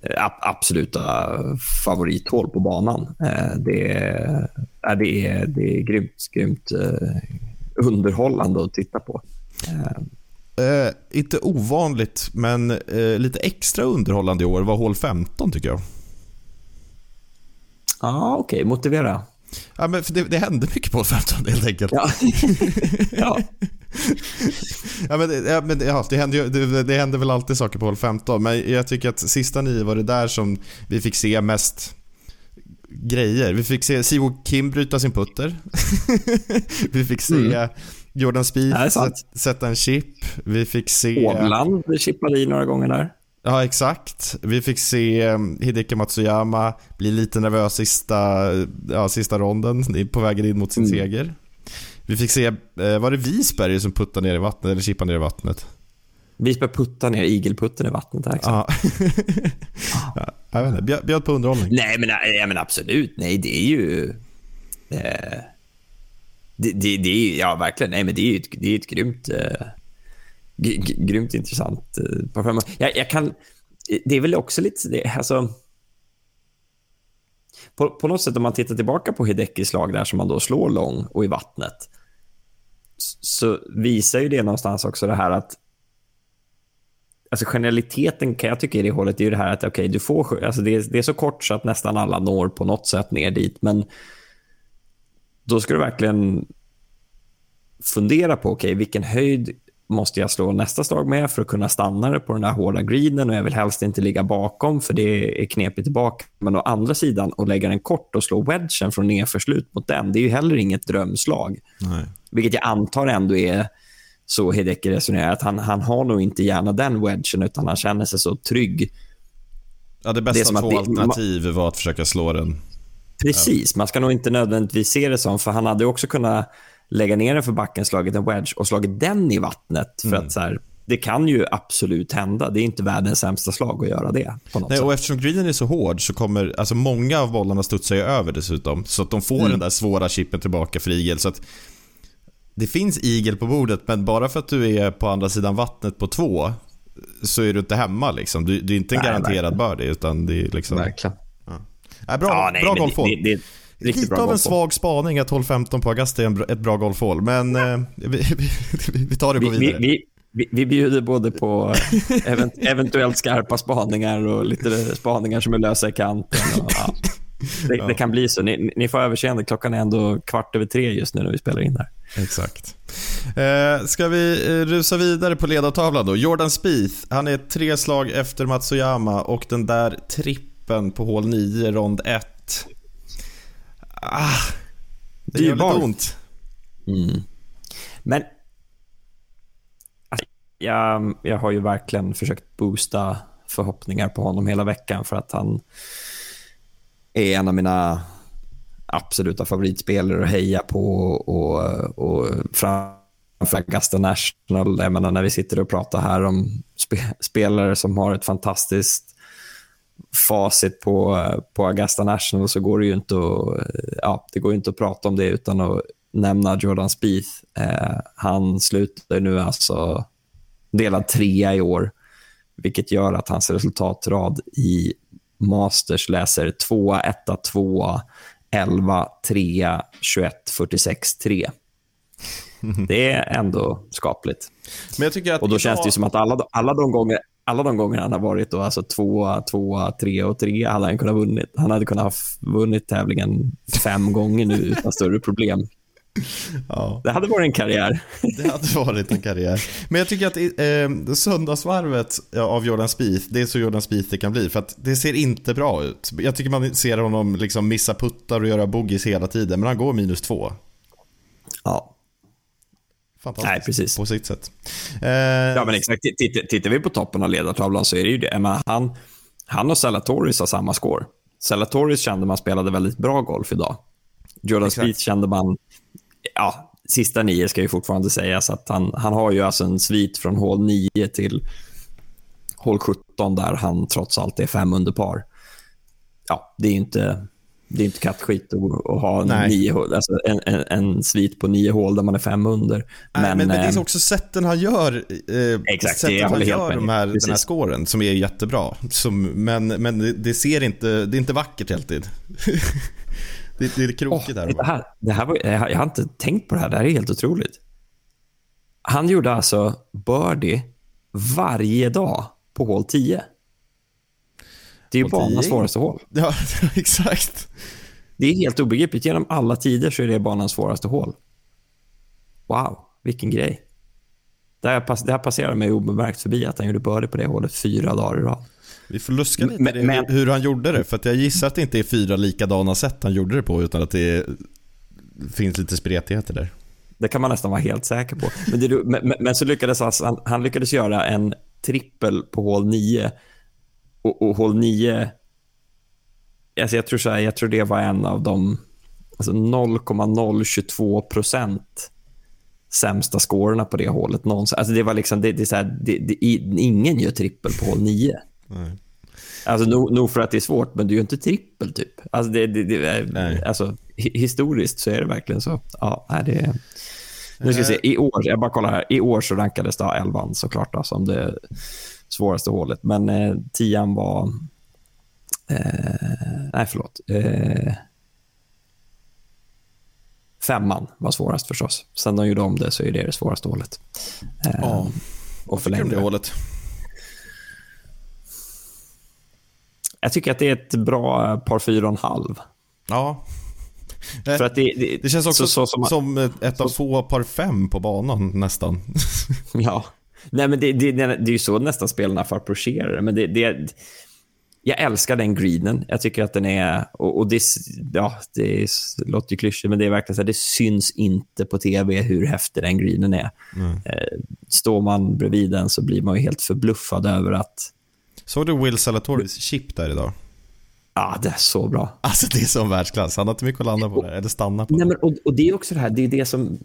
eh, absoluta favorithål på banan. Eh, det är, det är, det är grymt, grymt eh, underhållande att titta på. Eh, inte ovanligt, men eh, lite extra underhållande i år var hål 15 tycker jag. Ja, ah, okej. Okay. Motivera. Ja, men det, det hände mycket på 15 helt enkelt. Ja. ja. ja, men, ja, men ja, det, händer ju, det, det händer väl alltid saker på hål 15, men jag tycker att sista nio var det där som vi fick se mest grejer. Vi fick se Siwo Kim bryta sin putter. vi fick se mm. Jordan Spieth sätta en chip. Vi fick se... Åland chippade i några gånger där. Ja, exakt. Vi fick se um, Hideki Matsuyama bli lite nervös sista, ja, sista ronden på vägen in mot sin mm. seger. Vi fick se, eh, var det Visberg som puttade ner i vattnet eller chippade ner i vattnet? Visberg puttade ner igelputten i vattnet här. Ja. ja, jag vet inte, bjöd på underhållning. Nej, men, ja, men absolut. Nej, det är ju... Eh, det, det, det, är ja verkligen. Nej, men det är ju ett, det är ett grymt... Eh, grymt intressant eh, parfym. Jag, jag, kan, det är väl också lite... Det, alltså, på, på något sätt om man tittar tillbaka på Hidekis slag där som man då slår lång och i vattnet så visar ju det någonstans också det här att Alltså generaliteten kan jag tycka i det hålet är ju det här att okay, du får, alltså det, är, det är så kort så att nästan alla når på något sätt ner dit. Men då ska du verkligen fundera på okay, vilken höjd måste jag slå nästa slag med för att kunna stanna det på den där hårda greenen och jag vill helst inte ligga bakom för det är knepigt tillbaka. Men å andra sidan, att lägga den kort och slå wedgen från nedförslut mot den, det är ju heller inget drömslag. Nej. Vilket jag antar ändå är så Hideki resonerar, att han, han har nog inte gärna den wedgen utan han känner sig så trygg. Ja, det bästa av två alternativ var att försöka slå den. Precis, man ska nog inte nödvändigtvis se det som, för han hade också kunnat lägga ner den för backen, slagit en wedge och slagit den i vattnet. För mm. att så här, det kan ju absolut hända. Det är inte världens sämsta slag att göra det. Nej, och eftersom greenen är så hård så kommer, alltså många av bollarna studsar ju över dessutom. Så att de får mm. den där svåra chippen tillbaka för igel. Så att det finns igel på bordet, men bara för att du är på andra sidan vattnet på två så är du inte hemma liksom. Du, det är inte en nej, garanterad birdie utan det är liksom... Verkligen. Ja. Nej, bra ja, nej, bra golfhål. Riktigt Lite av en svag spaning att hål 15 på Augusta är ett bra golfhål, men eh, vi, vi, vi, tar det och går vidare. Vi, vi, vi bjuder både på event, eventuellt skarpa spaningar och lite spaningar som är lösa i kanten. Och, ja. Det, ja. det, kan bli så. Ni, ni, får överseende, klockan är ändå kvart över tre just nu när vi spelar in här. Exakt. Eh, ska vi eh, rusa vidare på ledartavlan då? Jordan Spieth, han är tre slag efter Matsuyama och den där trippen på hål 9, rond 1 Ah, det gör lite ont. Mm. Men alltså, jag, jag har ju verkligen försökt boosta förhoppningar på honom hela veckan för att han är en av mina absoluta favoritspelare att heja på och, och framför Augusta National. Jag menar, när vi sitter och pratar här om spe, spelare som har ett fantastiskt facit på, på Augusta National så går det ju inte att, ja, det går inte att prata om det utan att nämna Jordan Spieth. Eh, han slutar nu alltså delad trea i år, vilket gör att hans resultatrad i Masters läser 2, 1, 2, 11, 3, 21, 46, 3. Det är ändå skapligt. Men jag tycker att och då idag... känns det som att alla, alla de gånger alla de gånger han har varit då, alltså tvåa, tvåa, tre och tre, hade han kunnat vunnit. Han hade kunnat ha vunnit tävlingen fem gånger nu utan större problem. Ja. Det hade varit en karriär. Det hade varit en karriär. Men jag tycker att eh, söndagsvarvet av Jordan Spieth, det är så Jordan Spieth det kan bli. För att det ser inte bra ut. Jag tycker man ser honom liksom missa puttar och göra boogies hela tiden, men han går minus två. Ja. Fantastiskt. Nej, precis. På sitt sätt. Eh, ja, men exakt. Tittar, tittar vi på toppen av ledartavlan så är det ju det. Men han, han och Salatoris har samma score. Salatoris kände man spelade väldigt bra golf idag. Jordan Spieth kände man ja, sista nio ska ju fortfarande sägas att han, han har ju alltså en svit från hål 9 till hål 17 där han trots allt är fem under par. Ja, det är inte, det är inte kattskit att, ha en, nio, alltså en, en, en svit på nio hål där man är fem under. Nej, men, men, det är eh, också sätten han gör, eh, exakt, sätten han gör de här, den här scoren som är jättebra. Som, men men det, ser inte, det är inte vackert alltid. Det, det är krokigt oh, där. Det här, det här var, jag har inte tänkt på det här. Det här är helt otroligt. Han gjorde alltså birdie varje dag på hål 10. Det är ju banans svåraste hål. Ja, exakt. Det är helt obegripligt. Genom alla tider så är det banans svåraste hål. Wow, vilken grej. Det här, det här passerade mig obemärkt förbi att han gjorde birdie på det hålet fyra dagar i rad. Vi får luska lite men, men, hur han gjorde det. För att jag gissar att det inte är fyra likadana sätt han gjorde det på. Utan att det är, finns lite spretigheter där. Det kan man nästan vara helt säker på. Men, det, men, men så lyckades han, han lyckades göra en trippel på hål 9. Och, och hål 9... Alltså jag, tror så här, jag tror det var en av de alltså 0,022 procent sämsta scorerna på det hålet någonsin. Alltså det var liksom, det, det är så här, det, det, ingen gör trippel på hål 9. Nej. Alltså nog, nog för att det är svårt, men är ju inte trippel typ. Alltså, det, det, det alltså historiskt så är det verkligen så. Ja, det, nu ska vi se, i år, jag bara kollar här, i år så rankades det 11 såklart då, som det svåraste hålet. Men eh, tian var, eh, nej förlåt, eh, femman var svårast förstås. Sen de gjorde om det så är det det svåraste hålet. Eh, ja, och förlängde det hålet. Jag tycker att det är ett bra par fyra och en halv. Ja. För att det, det, det känns också så, så, som, som, ett av få par fem på banan nästan. ja. Nej, men det, det, det, är ju så nästan spelarna får approchera det. Men det, det, jag älskar den greenen. Jag tycker att den är... Och, och det, ja, det låter ju klyschigt, men det är verkligen så här, det syns inte på tv hur häftig den greenen är. Mm. Står man bredvid den så blir man ju helt förbluffad över att Såg du Will Salatoris chip där idag? Ja, det är så bra. Alltså det är som världsklass. Han har inte mycket att landa på det, eller stanna på. Nej, men, och, och, det är också det här, det är det som...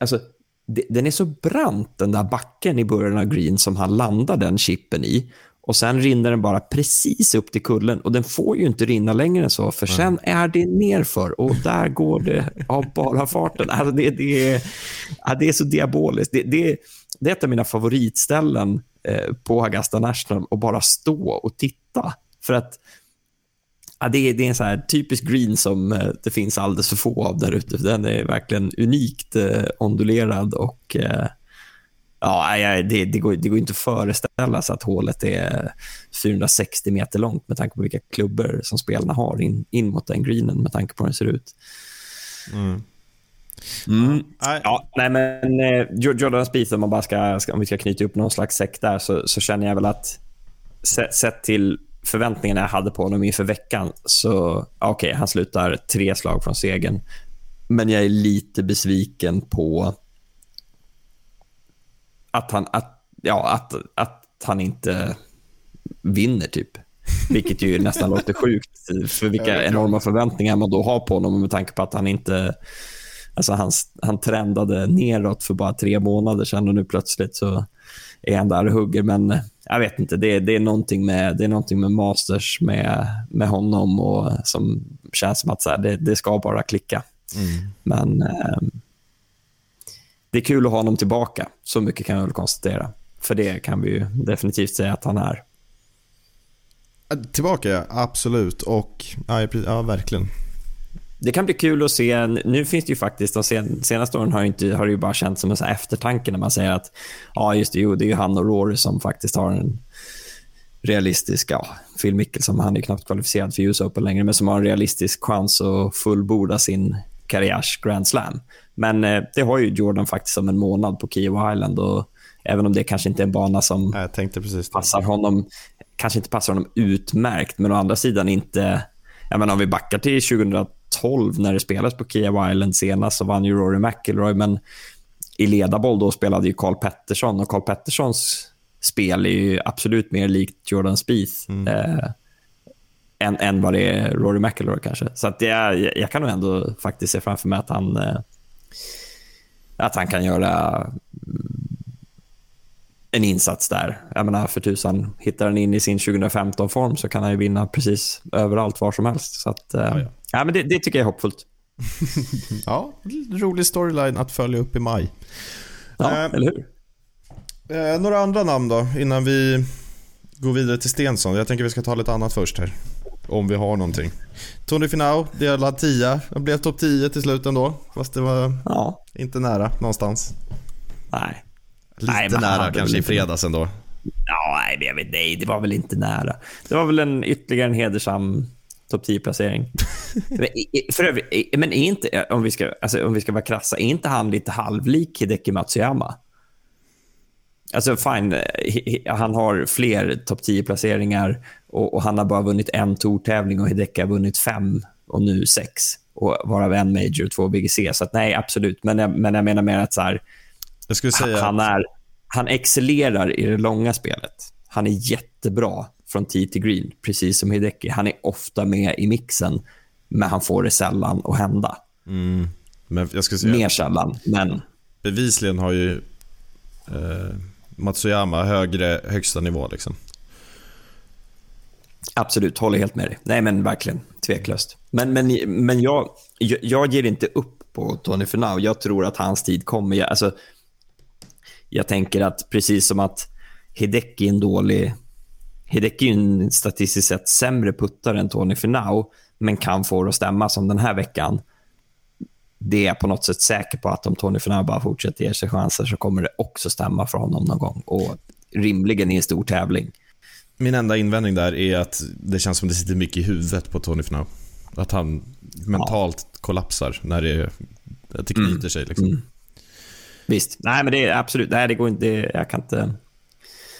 Alltså, det, den är så brant, den där backen i början av green som han landar den chippen i. Och sen rinner den bara precis upp till kullen. Och den får ju inte rinna längre än så, för sen är det nerför och där går det av bara farten. Alltså det, det, är, det är så diaboliskt. Det, det, det är ett av mina favoritställen eh, på Augusta National och bara stå och titta. För att ja, det, är, det är en så här typisk green som eh, det finns alldeles för få av där ute. Den är verkligen unikt eh, ondulerad och eh, Ja, det, det, går, det går inte att föreställa sig att hålet är 460 meter långt med tanke på vilka klubbor som spelarna har in, in mot den greenen med tanke på hur den ser ut. Mm. Mm. Ja, nej, men eh, Jordan Spieth, om, man bara ska, om vi ska knyta upp någon slags säck där, så, så känner jag väl att sett till förväntningarna jag hade på honom inför veckan, så okej, okay, han slutar tre slag från segern. Men jag är lite besviken på att han, att, ja, att, att han inte vinner, typ. Vilket ju nästan låter sjukt för vilka enorma förväntningar man då har på honom med tanke på att han inte Alltså han, han trendade neråt för bara tre månader sedan och nu plötsligt så är han där och hugger. Men jag vet inte, det, det, är, någonting med, det är någonting med Masters med, med honom och som känns som att så här, det, det, ska bara klicka. Mm. Men eh, det är kul att ha honom tillbaka. Så mycket kan jag väl konstatera. För det kan vi ju definitivt säga att han är. Tillbaka, ja. Absolut. Och ja, ja, verkligen. Det kan bli kul att se. Nu finns det ju faktiskt, de senaste åren har, inte, har det ju bara känts som en så eftertanke när man säger att ja, just det, jo, det är ju han och Rory som faktiskt har en realistisk, ja, Phil Mickelson, han är knappt kvalificerad för US Open längre, men som har en realistisk chans att fullborda sin karriärs Grand Slam. Men eh, det har ju Jordan faktiskt om en månad på Kiowa Island och även om det kanske inte är en bana som passar honom, kanske inte passar honom utmärkt, men å andra sidan inte, jag menar om vi backar till 2012 när det spelades på Kiowa Island senast så vann ju Rory McIlroy, men i ledarboll då spelade ju Carl Pettersson och Carl Petterssons spel är ju absolut mer likt Jordan Spieth. Mm. Eh, än, än vad det är Rory McIlroy kanske. Så att jag, jag kan nog ändå faktiskt se framför mig att han, eh, att han kan göra mm, en insats där. Jag menar, för tusan, hittar han in i sin 2015-form så kan han ju vinna precis överallt, var som helst. Så att, eh, ja, ja. Ja, men det, det tycker jag är hoppfullt. ja, rolig storyline att följa upp i maj. Ja, eh, eller hur? Eh, några andra namn då, innan vi går vidare till Stensson. Jag tänker vi ska ta lite annat först här. Om vi har någonting. Tony Finau, delad 10. Han blev topp 10 till slut ändå. Fast det var ja. inte nära någonstans. Nej. Lite nej, nära kanske i fredags ändå. Ja, nej, jag vet, nej, det var väl inte nära. Det var väl en ytterligare en hedersam topp 10-placering. men, för övrigt, men är inte, om vi, ska, alltså, om vi ska vara krassa, är inte han lite halvlik Hideki Matsuyama? Alltså fine, han har fler topp 10-placeringar och, och, han har bara vunnit en tourtävling och Hideki har vunnit fem och nu sex. Och varav en major och två BGC. Så att, nej, absolut. Men jag, men jag menar mer att så här, jag skulle säga... han, är, han excellerar i det långa spelet. Han är jättebra från tee till green, precis som Hideki. Han är ofta med i mixen, men han får det sällan att hända. Mm. Men jag skulle säga... Mer sällan, men... Bevisligen har ju eh, Matsuyama högre högsta nivå. Liksom. Absolut, håller helt med dig. Nej, men verkligen. Tveklöst. Men, men, men jag, jag, jag ger inte upp på Tony Finau. Jag tror att hans tid kommer. Jag, alltså, jag tänker att precis som att Hideki är en dålig... Hideki är en statistiskt sett sämre puttare än Tony Finau, men kan få det att stämma som den här veckan. Det är jag på något sätt säker på att om Tony Finau bara fortsätter ge sig chanser så kommer det också stämma för honom någon gång. Och rimligen i en stor tävling. Min enda invändning där är att det känns som det sitter mycket i huvudet på Tony Finau. Att han mentalt ja. kollapsar när det, att det knyter mm. sig. Liksom. Mm. Visst. Nej, men det är absolut. Nej, det går inte. jag kan inte...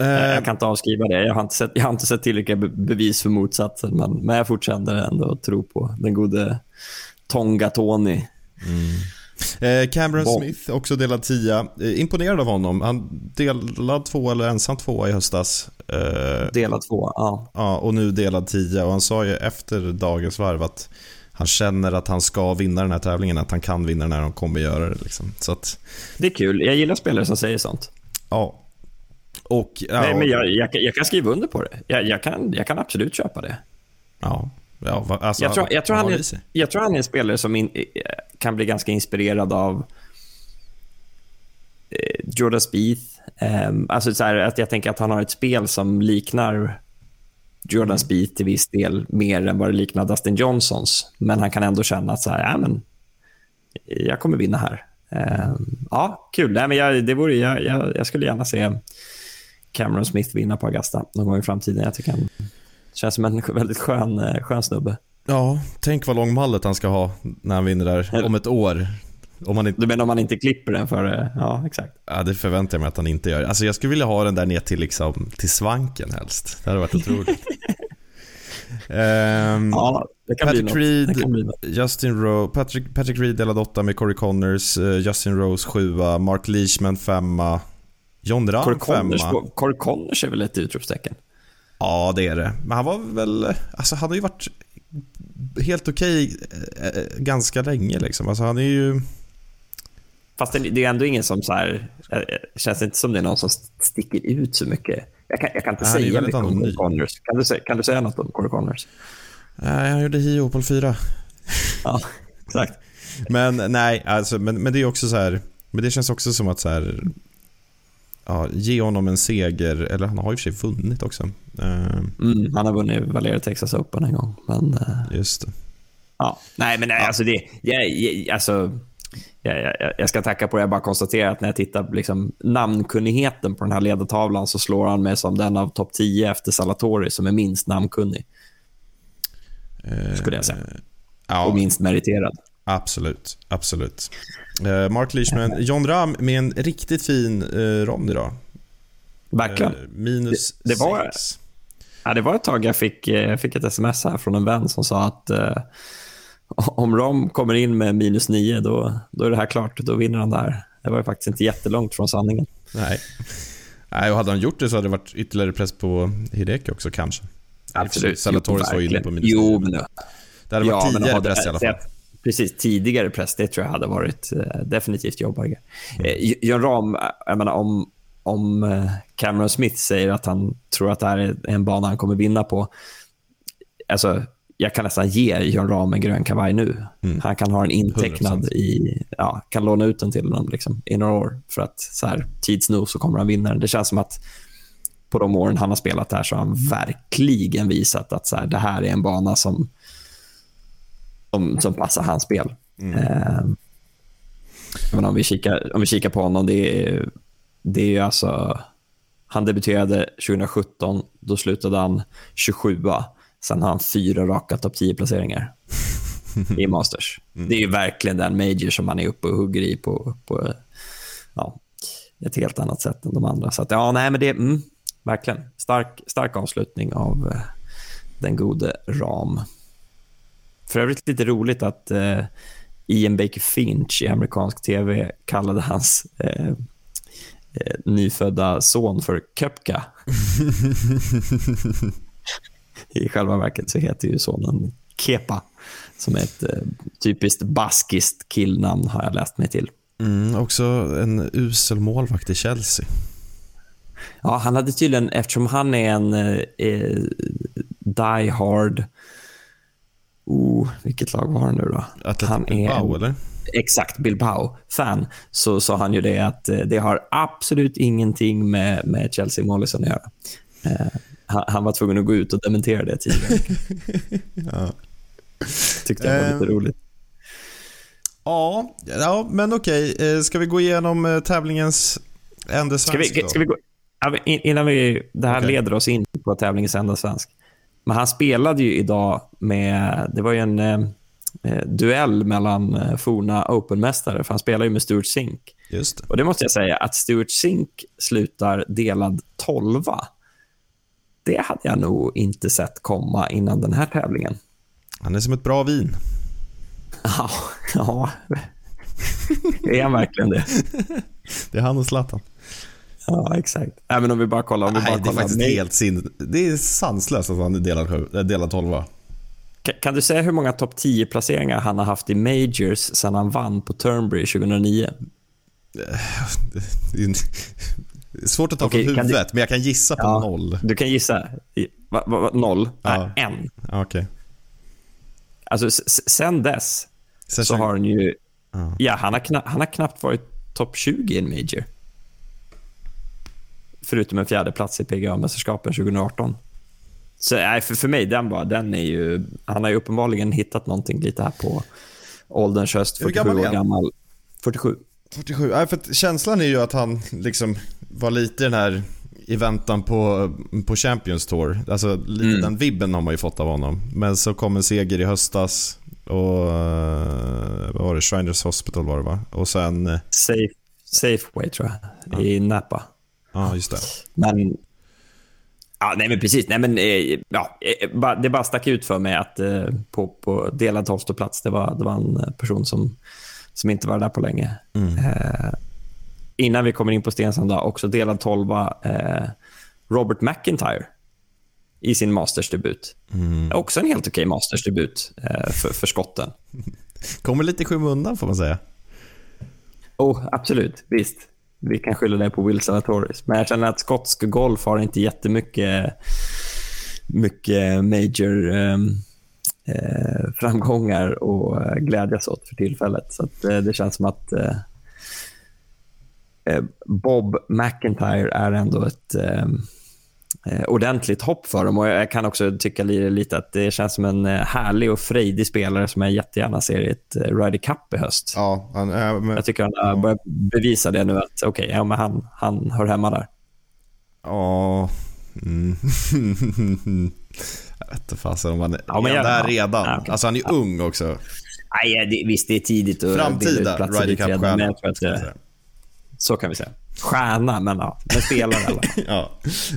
Jag eh. kan inte avskriva det. Jag har inte sett, jag har inte sett tillräckliga bevis för motsatsen. Men, men jag fortsätter ändå att tro på den gode Tonga Tony. Mm. Eh, Cameron Bom. Smith, också delad tia. Eh, imponerad av honom. Han delad två eller ensam två i höstas. Eh, delad två, ja. Ja, och nu delad tia. Och han sa ju efter dagens varv att han känner att han ska vinna den här tävlingen, att han kan vinna när han kommer göra det. Liksom. Så att... Det är kul. Jag gillar spelare som säger sånt. Ja. Och, ja, Nej, men jag, jag, jag, kan skriva under på det. Jag, jag, kan, jag kan absolut köpa det. Ja. ja alltså, jag, tror, jag, tror han är, jag tror han är en spelare som in, kan bli ganska inspirerad av eh, Jordan Spieth. Um, alltså så här, att jag tänker att han har ett spel som liknar Jordan. Spieth till viss del mer än vad det liknar Dustin Johnsons. Men han kan ändå känna att så här, ja, men, jag kommer vinna här. Uh, ja, kul. Nej, men jag, det vore, jag, jag, jag, skulle gärna se Cameron Smith vinna på Augusta någon gång i framtiden. Jag tycker han känns som en väldigt skön, eh, skön snubbe. Ja, tänk vad lång mallet han ska ha när han vinner där om ett år. Om man inte... Du menar om man inte klipper den för Ja, exakt. Ja, det förväntar jag mig att han inte gör. Alltså jag skulle vilja ha den där ner till, liksom, till svanken helst. Det hade varit otroligt. um, ja, det kan Patrick bli Reed, det kan bli Justin Rose, Patrick, Patrick Reed delade åtta med Corey Connors, uh, Justin Rose sjua, Mark Leishman femma, John Corey femma. Corey Connors är väl ett utropstecken? Ja, det är det. Men han var väl, alltså han har ju varit helt okej okay, eh, ganska länge liksom. Alltså han är ju Fast det, är ändå ingen som så här, eh, känns inte som det är någon som sticker ut så mycket. Jag kan, jag kan inte säga mycket om. Corey Connors. Kan du, kan du säga något om Corey Connors? Nej, han gjorde Hio på 4. Ja, exakt. Men nej, alltså, men, men det är också så här. Men det känns också som att så här. Ja, ge honom en seger, eller han har och för sig vunnit också. Eh, Mm, han har vunnit Valera Texas Open en gång. Men, eh, just det. ja. Nej, men nej, alltså det... Jag, jag, alltså, jag, jag, jag ska tacka på det. Jag bara konstaterar att när jag tittar på liksom, namnkunnigheten på den här ledartavlan så slår han mig som den av topp 10 efter Salatori som är minst namnkunnig. Eh, Skulle jag säga. Och Ja, minst meriterad. Absolut. Absolut. Eh, Mark Leishman, John Ram med en riktigt fin eh, rond idag. Verkligen. Eh, minus Det- det var- sex. Ja, det var ett tag jag fick, jag fick ett sms här från en vän som sa att eh, om Rom kommer in med minus nio, då, då är det här klart. Då vinner han där. Det var faktiskt inte jättelångt från sanningen. Nej. Nej, och hade han gjort det så hade det varit ytterligare press på Hideki också kanske. Salatoris var ju inne på minus Jo, men, Det hade varit men tidigare hade- press i alla fall. det- Precis, tidigare press. Det tror jag hade varit eh, definitivt jobbigare. Mm. Eh, John Rahm, jag menar, om, om eh, Cameron Smith säger att han tror att det här är en bana han kommer vinna på. Alltså, jag kan nästan ge John Rahm en grön kavaj nu. Mm. Han kan ha den intecknad 100%. i... Ja, kan låna ut den till honom liksom, i några år. För att så här, tids nog så kommer han vinna den. Det känns som att på de åren han har spelat här så har han verkligen visat att så här, det här är en bana som, som, som passar hans spel. Eh, men om, vi kikar, om vi kikar på honom, det är, det är ju alltså... Han debuterade 2017, då slutade han 27 Sen har han fyra raka topp 10-placeringar i Masters. Det är verkligen den major som man är uppe och hugger i på, på ja, ett helt annat sätt än de andra. Så att, ja, nej, men det mm, verkligen stark, stark avslutning av eh, den gode Ram. För övrigt lite roligt att eh, Ian Baker Finch i amerikansk tv kallade hans eh, eh, nyfödda son för Köpka. I själva verket så heter ju sonen Kepa, som är ett eh, typiskt baskiskt killnamn har jag läst mig till. Mm, också en usel målvakt i Chelsea. Ja, han hade tydligen, eftersom han är en eh, eh, die hard... Oh, vilket lag var han nu då? Atletico han är Bilbao, eller? Exakt, Bilbao-fan. Så sa han ju det att eh, det har absolut ingenting med, med Chelsea-målisen att göra. Eh, han, han var tvungen att gå ut och dementera det tidigare. Tyckte jag var lite Eh, roligt. Ja, ja men okej. Eh, Ska vi gå igenom tävlingens enda Ska vi, svensk ska vi gå, ja, innan vi... Det här Okej. leder oss in på tävlingens enda svensk. Men han spelade ju idag med... Det var ju en eh, eh, duell mellan eh, forna Open-mästare, för han spelar ju med Stuart Sink. Just det. Och det måste jag säga, att Stuart Sink slutar delad 12 det hade jag nog inte sett komma innan den här tävlingen. Han är som ett bra vin. Ja, ja. är han verkligen det? Det är han och Zlatan. Ja, exakt. Nej, men om vi bara kollar... Om vi bara Nej, det är kollar faktiskt Nej. helt sin... Det är sanslöst att han är delad, sju- äh, delad 12. Kan, kan du säga hur många topp 10-placeringar han har haft i Majors sen han vann på Turnberry 2009? Det är en- det är svårt att ta Okej, från huvudet, men jag kan gissa på Ja. noll. Du kan gissa. Va, va, va, noll? Ja. Nej, en. Okej. Alltså, sen dess Sen så har han ju... Ja. Ja, han har, kna, han har knappt varit topp 20 i en Major. Förutom en fjärde plats i PGA-mästerskapen 2018. Så nej, för, för mig, den, bara, den är ju... Han har ju uppenbarligen hittat någonting lite här på ålderns höst, Hur 47 gammal år gammal. 47. 47. Nej, för känslan är ju att han liksom var lite den här i väntan på, på Champions Tour. Alltså lite Mm. den vibben har man ju fått av honom. Men så kom en seger i höstas och eh, vad var det? Shriners Hospital var det va? Och sen, eh, Safe, Safeway, tror jag, i Napa. Ja just det. Men... Ja, nej, men precis. Nej, men, eh, ja, eh, det bara stack ut för mig att eh, på, på delad tolfte plats, det var, det var en person som, som inte var där på länge. Eh, innan vi kommer in på Stensson, då, också delad tolva, eh, Robert McIntyre i sin mastersdebut. Också en helt okej mastersdebut eh, för, för skotten. Kommer lite i skymundan får man säga. Oh, absolut. Visst. Vi kan skylla det på Will Salatoris. Men jag känner att skotsk golf har inte jättemycket mycket major um, eh, framgångar att eh, glädjas åt för tillfället. Så att, eh, det känns som att eh, eh Bob McIntyre är ändå ett ehm, ordentligt hopp för dem. Och Jag kan också tycka lite att det känns som en eh, härlig och frejdig spelare som jag jättegärna ser i ett eh, Ryder Cup i höst. Ja, han, äh, men, jag tycker han har börjat bevisa det nu, att okay, ja, men han, han hör hemma där. Ja, mm. jag vet inte fasen om han är, ja, men är där redan. Ja, okay. Alltså han är ja. ung också. Nej, det, visst, det är tidigt att Framtida Ryder Cup-stjärna. Så kan vi säga stjärna, men ja, men spelare alla. ja.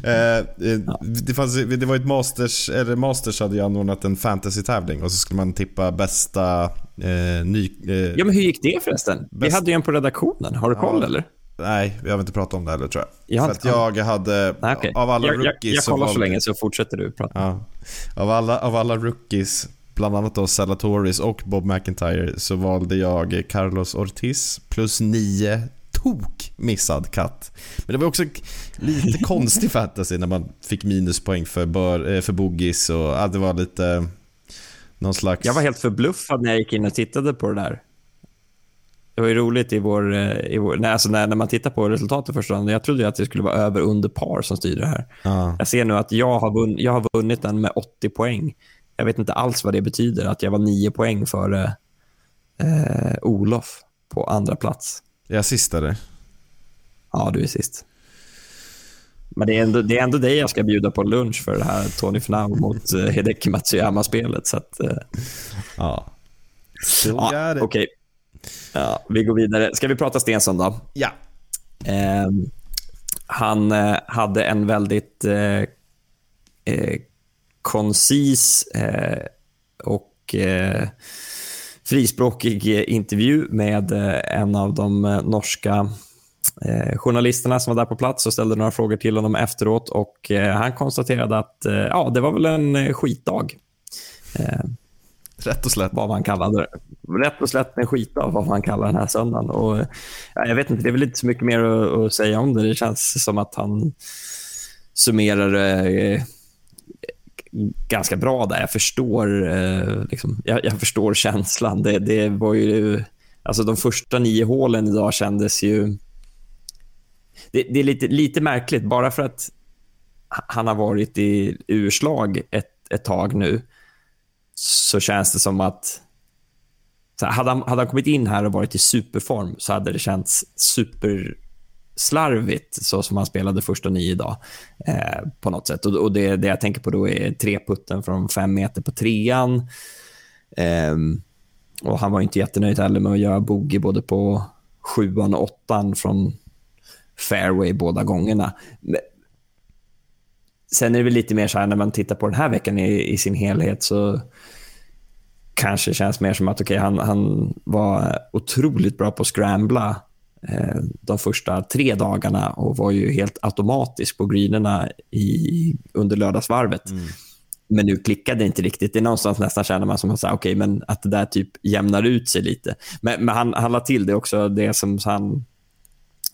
Eh, eh. Det, fanns, det var ett Masters, eller Masters hade ju anordnat en fantasy-tävling och så skulle man tippa bästa eh, ny... Eh, ja, men hur gick det förresten? Bäst... Vi hade ju en på redaktionen. Har du koll ja. eller? Nej, vi har inte pratat om det heller tror jag. jag För att jag hade, Nej, okay. av alla jag, rookies... Jag, jag kollar så länge så fortsätter du prata. Ja. Av, alla, av alla rookies, bland annat då Salatoris och Bob McIntyre, så valde jag Carlos Ortiz plus 9 tok missad katt. Men det var också lite konstig fantasy när man fick minuspoäng för, bör, eh, för boogies och ja, det var lite någon slags... Jag var helt förbluffad när jag gick in och tittade på det där. Det var ju roligt i vår, eh, i vår när, alltså när, när man tittar på resultatet första dagen. Jag trodde att det skulle vara över under par som styrde det här. Ah. Jag ser nu att jag har, vunn, jag har vunnit den med 80 poäng. Jag vet inte alls vad det betyder att jag var 9 poäng före eh, Olof på andra plats. Jag sist eller? Ja, du är sist. Men det är, ändå, det är ändå dig jag ska bjuda på lunch för det här Tony Finau mot uh, Hideki Matsuyama-spelet. Så att, uh... ja. ja Okej. Okay. Ja, vi går vidare. Ska vi prata Stensson då? Ja. Uh, han uh, hade en väldigt uh, koncis och frispråkig intervju med en av de norska eh, journalisterna som var där på plats och ställde några frågor till honom efteråt. och eh, Han konstaterade att eh, ja, det var väl en eh, skitdag. Eh, Rätt och slätt. Vad man kallade det. Rätt och slätt en skitdag, vad man kallar den här söndagen. Och, ja, jag vet inte, det är väl inte så mycket mer att, att säga om det. Det känns som att han summerar eh, ganska bra där. Jag förstår, liksom, jag, jag, förstår känslan. Det, det var ju... Alltså de första nio hålen idag kändes ju det, det, är lite, lite märkligt, bara för att han har varit i urslag ett, ett tag nu, så känns det som att... Så hade, han, hade han kommit in här och varit i superform så hade det känts superslarvigt så som han spelade första nio idag. Eh, på något sätt. Och, och det, det, jag tänker på då är treputten från fem meter på trean. Eh, och Han var inte jättenöjd heller med att göra bogey både på sjuan och åttan från fairway båda gångerna. Sen är det väl lite mer så här när man tittar på den här veckan i, i sin helhet så kanske det känns mer som att okay, han, han var otroligt bra på att scrambla eh, de första tre dagarna och var ju helt automatisk på greenerna i, under lördagsvarvet. Mm. Men nu klickade det inte riktigt. Det är någonstans nästan känner man som att, okay, men att det där typ jämnar ut sig lite. Men, men han, han la till det också, det som han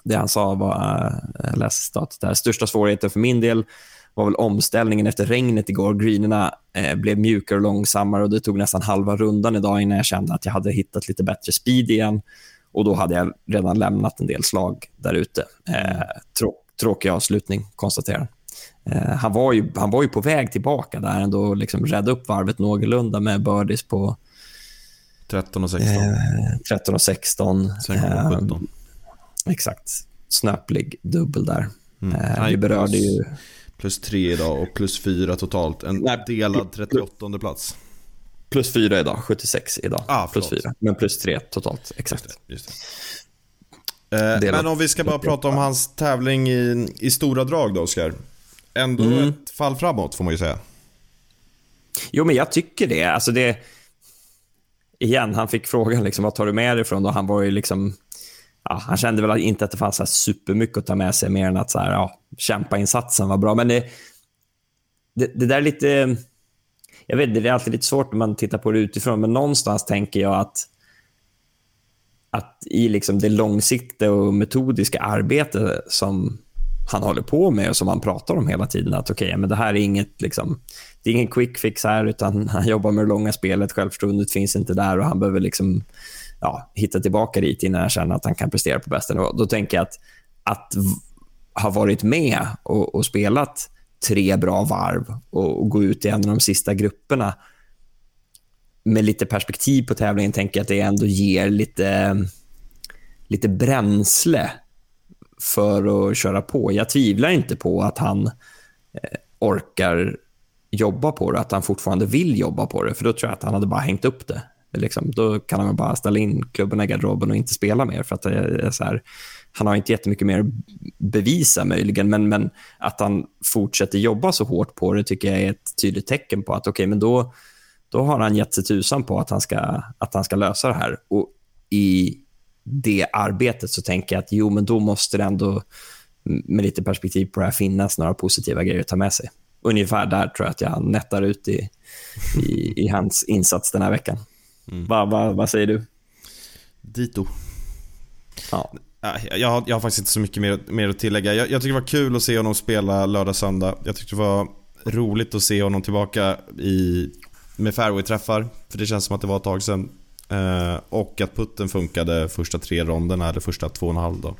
det han sa var, eh, jag läste citatet där, största svårigheten för min del var väl omställningen efter regnet igår. Greenerna eh, blev mjukare och långsammare och det tog nästan halva rundan idag innan jag kände att jag hade hittat lite bättre speed igen. Och då hade jag redan lämnat en del slag där ute. Eh, trå tråkig avslutning, konstaterar eh, han. Var ju, han var ju på väg tillbaka där ändå och liksom rädda upp varvet någorlunda med birdies på 13 och 16. Eh, 13 och 16. Sen kom 17. Exakt. Snöplig dubbel där. Mm. Eh, vi berörde plus, ju... Plus tre idag och plus fyra totalt. En Nej, delad 38 plats. Plus fyra idag, 76 idag. Ah, plus fyra, men plus tre totalt. Exakt. Just det, just det. Eh, men om vi ska bara prata om hans tävling i, i stora drag då, Oskar. Ändå mm. ett fall framåt, får man ju säga. Jo, men jag tycker det. Alltså det... Igen, han fick frågan liksom, vad tar du med dig ifrån? Och han var ju liksom ja, han kände väl inte att det fanns så supermycket att ta med sig mer än att så här, ja, kämpainsatsen var bra. Men det, det, det där är lite... Jag vet det är alltid lite svårt när man tittar på det utifrån, men någonstans tänker jag att att i liksom det långsiktiga och metodiska arbete som han håller på med och som han pratar om hela tiden. Att okej, okay, men det här är inget liksom, det är ingen quick fix här, utan han jobbar med det långa spelet. Självförtroendet finns inte där och han behöver liksom, ja, hitta tillbaka dit innan han känner att han kan prestera på bästa nivå. Då tänker jag att, att ha varit med och, och spelat tre bra varv och, och, gå ut i en av de sista grupperna med lite perspektiv på tävlingen tänker jag att det ändå ger lite, lite bränsle för att köra på. Jag tvivlar inte på att han eh, orkar jobba på det, att han fortfarande vill jobba på det. För då tror jag att han hade bara hängt upp det. Liksom, då kan han bara ställa in klubben i garderoben och inte spela mer. För att det är så här, han har inte jättemycket mer att bevisa möjligen, men, men att han fortsätter jobba så hårt på det tycker jag är ett tydligt tecken på att okay, men då, då har han gett sig tusan på att han, ska, att han ska lösa det här. Och i det arbetet så tänker jag att jo, men då måste det ändå med lite perspektiv på det här finnas några positiva grejer att ta med sig. Ungefär där tror jag att jag nättar ut i, i, i hans insats den här veckan. Mm. Vad va, va säger du? Dito. Ja. Jag har, jag har faktiskt inte så mycket mer, mer att tillägga. Jag, jag tycker det var kul att se honom spela lördag-söndag. Jag tyckte det var roligt att se honom tillbaka i, med fairway-träffar. För det känns som att det var ett tag sedan. Eh, och att putten funkade första tre ronderna, eller första två och en halv då.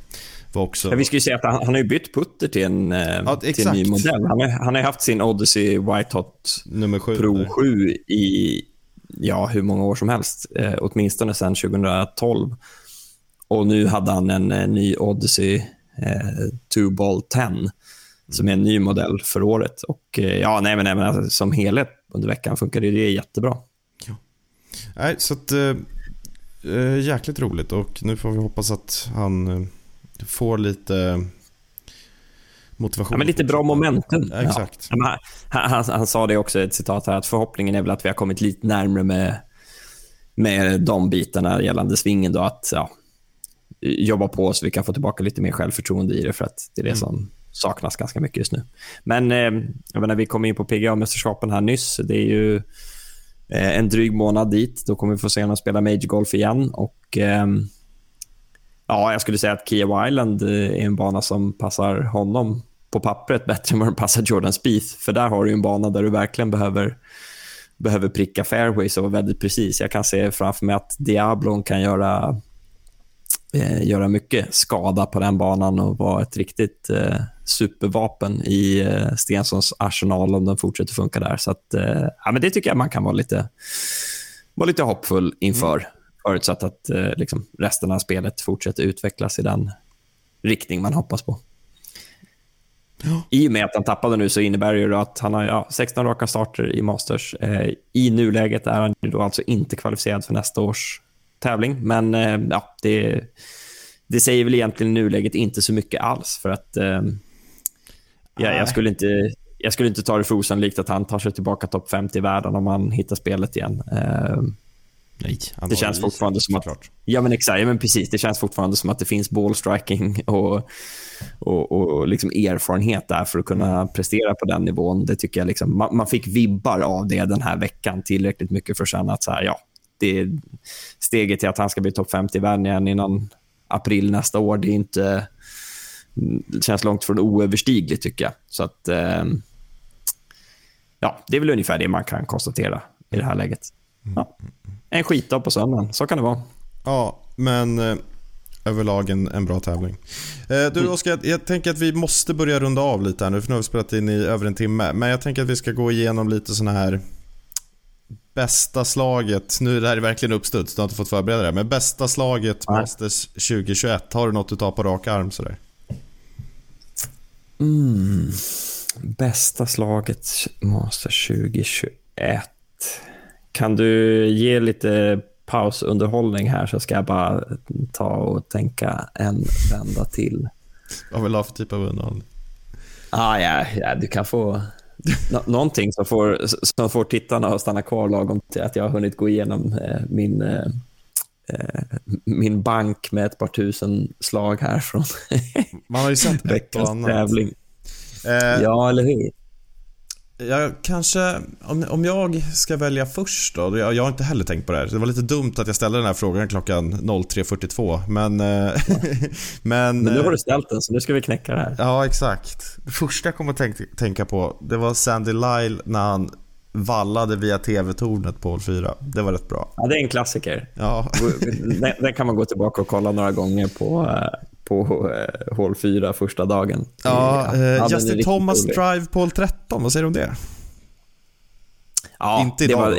Var också... Ja, vi skulle säga att han, han har bytt putter till en, eh, ja, till en ny modell. Han har, han har haft sin Odyssey White Hot Nummer sju, Pro där. 7 i ja, hur många år som helst. Eh, åtminstone sedan 2012. Och nu hade han en, eh, ny Odyssey eh, 2 10 som är en ny modell för året. Och eh, ja, nej, men, nej, men alltså, som helhet under veckan funkade det jättebra. Ja. Nej, så att, eh, eh, jäkligt roligt och nu får vi hoppas att han eh, får lite motivation. Ja, men lite bra momentum. Ja, exakt. Ja. Han, han, han, sa det också, ett citat här, att förhoppningen är väl att vi har kommit lite närmare med, med de bitarna gällande svingen. Då, att ja, jobba på så vi kan få tillbaka lite mer självförtroende i det, för att det är det mm. som saknas ganska mycket just nu. Men eh, jag menar, vi kom in på PGA-mästerskapen här nyss. Det är ju eh, en dryg månad dit. Då kommer vi få se honom spela Major Golf igen. Och, eh, ja, jag skulle säga att Kia Island är en bana som passar honom på pappret bättre än vad den passar Jordan Spieth. För där har du en bana där du verkligen behöver, behöver pricka fairways och vara väldigt precis. Jag kan se framför mig att Diablon kan göra eh, göra mycket skada på den banan och vara ett riktigt eh, supervapen i eh, Stensons arsenal om den fortsätter funka där. Så att, eh, ja, men det tycker jag man kan vara lite, vara lite hoppfull inför. Mm. Förutsatt att eh, liksom, resten av spelet fortsätter utvecklas i den riktning man hoppas på. Ja. I och med att han tappade nu så innebär det ju att han har ja, 16 raka starter i Masters. Eh, I nuläget är han då alltså inte kvalificerad för nästa års tävling. Men eh, ja, det, det säger väl egentligen i nuläget inte så mycket alls. För att eh, ja, jag, skulle inte, jag skulle inte ta det för osannolikt att han tar sig tillbaka topp 50 i världen om han hittar spelet igen. Eh, Nej, det känns fortfarande som att... Klart. Ja, men exakt. Ja, men precis. Det känns fortfarande som att det finns ballstriking och, och, och liksom erfarenhet där för att kunna mm. prestera på den nivån. Det tycker jag liksom, man, man, fick vibbar av det den här veckan tillräckligt mycket för att känna att så här, ja, det är steget till att han ska bli topp 50 i världen igen innan april nästa år. Det är inte... Det känns långt från oöverstigligt, tycker jag. Så att... Eh, ja, det är väl ungefär det man kan konstatera i det här läget. Ja. En skitdag på söndagen, så kan det vara. Ja, men eh, överlag en, en bra tävling. Eh, du mm. Oskar, jag, tänker att vi måste börja runda av lite här nu, för nu har vi spelat in i över en timme. Men jag tänker att vi ska gå igenom lite såna här bästa slaget, nu är det här verkligen uppstuds, du har inte fått förbereda det, men bästa slaget Nej. Masters 2021, har du något du tar på rak arm sådär? Mm. Bästa slaget Masters 2021. Kan du ge lite pausunderhållning här så ska jag bara ta och tänka en vända till. Vad vill du ha för typ av underhållning? Ah, ja, ja, du kan få Nå någonting som får, som får tittarna att stanna kvar lagom till att jag har hunnit gå igenom eh, min, eh, eh min bank med ett par tusen slag här från Man har ju sett ett och annat. Tävling. Eh, ja, eller hur? Jag kanske, om, om jag ska välja först då, jag, jag har inte heller tänkt på det här. Det var lite dumt att jag ställde den här frågan klockan 03.42, men... eh, men, Men nu har eh, du ställt den, så nu ska vi knäcka det här. Ja, exakt. Det första jag kom att tänk, tänka på, det var Sandy Lyle när han vallade via TV-tornet på hål 4. Det var rätt bra. Ja, det är en klassiker. Ja, Den, den kan man gå tillbaka och kolla några gånger på, eh, på eh, hål 4 första dagen. ja eh, Justin Thomas rolig. Drive på hål 13, vad säger du om det? Ja, Inte idag var?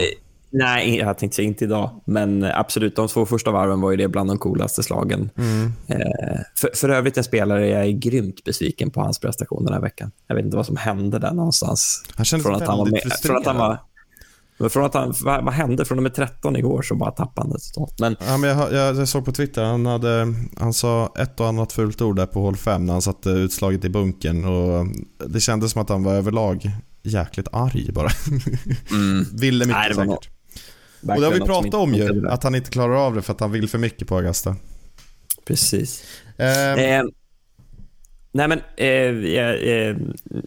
Nej, jag tänkte säga inte idag. Men eh, absolut, de två första varven var ju det bland de coolaste slagen. Mm. Eh, för, för övrigt en spelare jag är grymt besviken på hans prestation den här veckan. Jag vet inte vad som hände där någonstans. Han kändes från att han var med, från att han var, men från att han, vad, vad hände? Från nummer 13 igår så bara tappade han det. Men Ja, men jag, jag, jag såg på Twitter, han, hade, han sa ett och annat fult ord där på hål 5 när han satte utslaget i bunken och det kändes som att han var överlag jäkligt arg bara. Ville mycket Nej, det säkert. något- Och det har vi pratat om ju, att han inte klarar av det för att han vill för mycket på Augusta. Precis. Ehm, Eh, nej men, eh, jag, eh,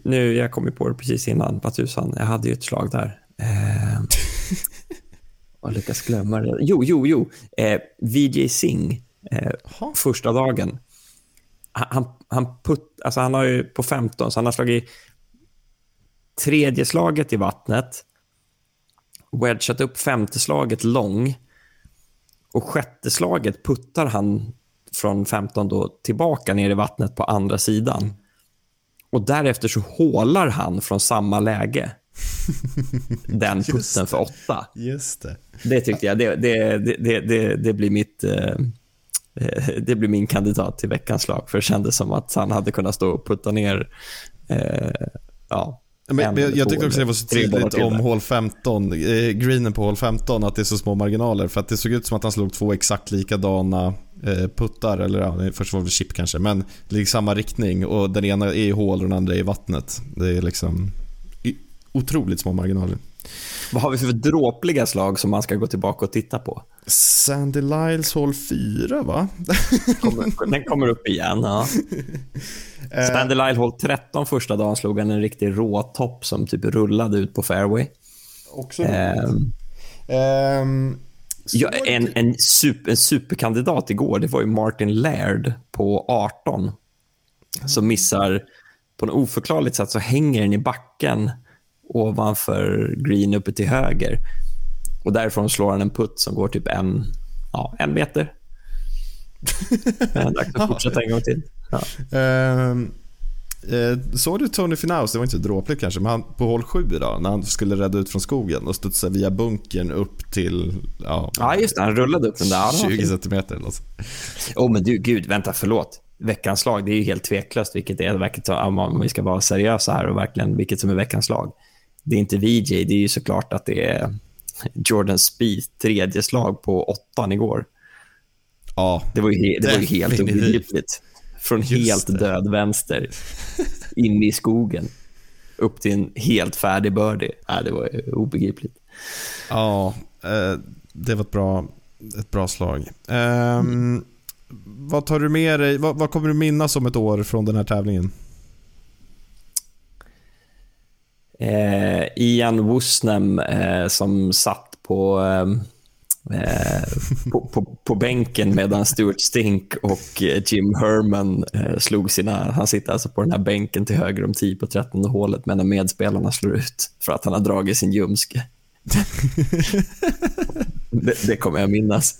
nu, jag kom ju på det precis innan, vad tusan, jag hade ju ett slag där. Eh, jag lyckas glömma det. Jo, jo, jo. Eh, VJ Singh, eh, första dagen. Han, han, putt, alltså han har ju på 15, så han har slagit tredje slaget i vattnet, wedgat upp femte slaget lång och sjätte slaget puttar han från 15 då tillbaka ner i vattnet på andra sidan. Och därefter så hålar han från samma läge den putten för åtta. Just det. Det tyckte jag, det, det, det, det, det, blir mitt... eh, eh, Det blir min kandidat till veckans slag, för det kändes som att han hade kunnat stå och putta ner eh, ja, Men, en men jag, jag tyckte också det var så tydligt om hål 15, eh, greenen på hål 15, att det är så små marginaler. För att det såg ut som att han slog två exakt likadana eh, puttar, eller ja, först var det chip kanske, men det är samma riktning och den ena är i hål och den andra är i vattnet. Det är liksom i- otroligt små marginaler. Vad har vi för dråpliga slag som man ska gå tillbaka och titta på? Sandy Lyles hål 4 va? Kommer, den kommer upp igen. Ja. Standy Lyle håll 13 första dagen slog han en riktig råtopp som typ rullade ut på fairway. Också Ehm, Ehm, ja, en, en, super, en superkandidat igår det var ju Martin Laird på 18 som missar på något oförklarligt sätt så hänger den i backen ovanför green uppe till höger. Och därifrån slår han en putt som går typ en, ja, en meter. Dags att fortsätta en gång till. Ja. Ehm, eh, såg du Tony Finaus, det var inte dråpligt kanske, men han, på hål 7 idag när han skulle rädda ut från skogen och studsa via bunkern upp till ja, ja, just det. Han rullade upp den där. Ja, det var 20 fint. centimeter. Alltså. Åh, men du, gud, vänta, förlåt. Veckans slag, det är ju helt tveklöst vilket är. Om vi ska vara seriösa här och verkligen vilket som är veckans slag. Det är inte VJ, det är ju såklart att det är Jordan Spieth, tredje slag på åttan igår. Ja, Det var ju, det var ju helt obegripligt. Från helt det. död vänster, in i skogen, upp till en helt färdig birdie. Nej, det var ju obegripligt. ja eh, det var ett bra, ett bra slag. Ehm, Vad tar du med dig, vad, vad kommer du minnas om ett år från den här tävlingen? Eh, Ian Woosnam eh, som satt på, eh, eh, på, på, på bänken medan Stuart Stink och Jim Herman eh, slog sina... Han sitter alltså på den här bänken till höger om 10 på 13 hålet medan medspelarna slår ut för att han har dragit sin ljumske. det, det kommer jag minnas.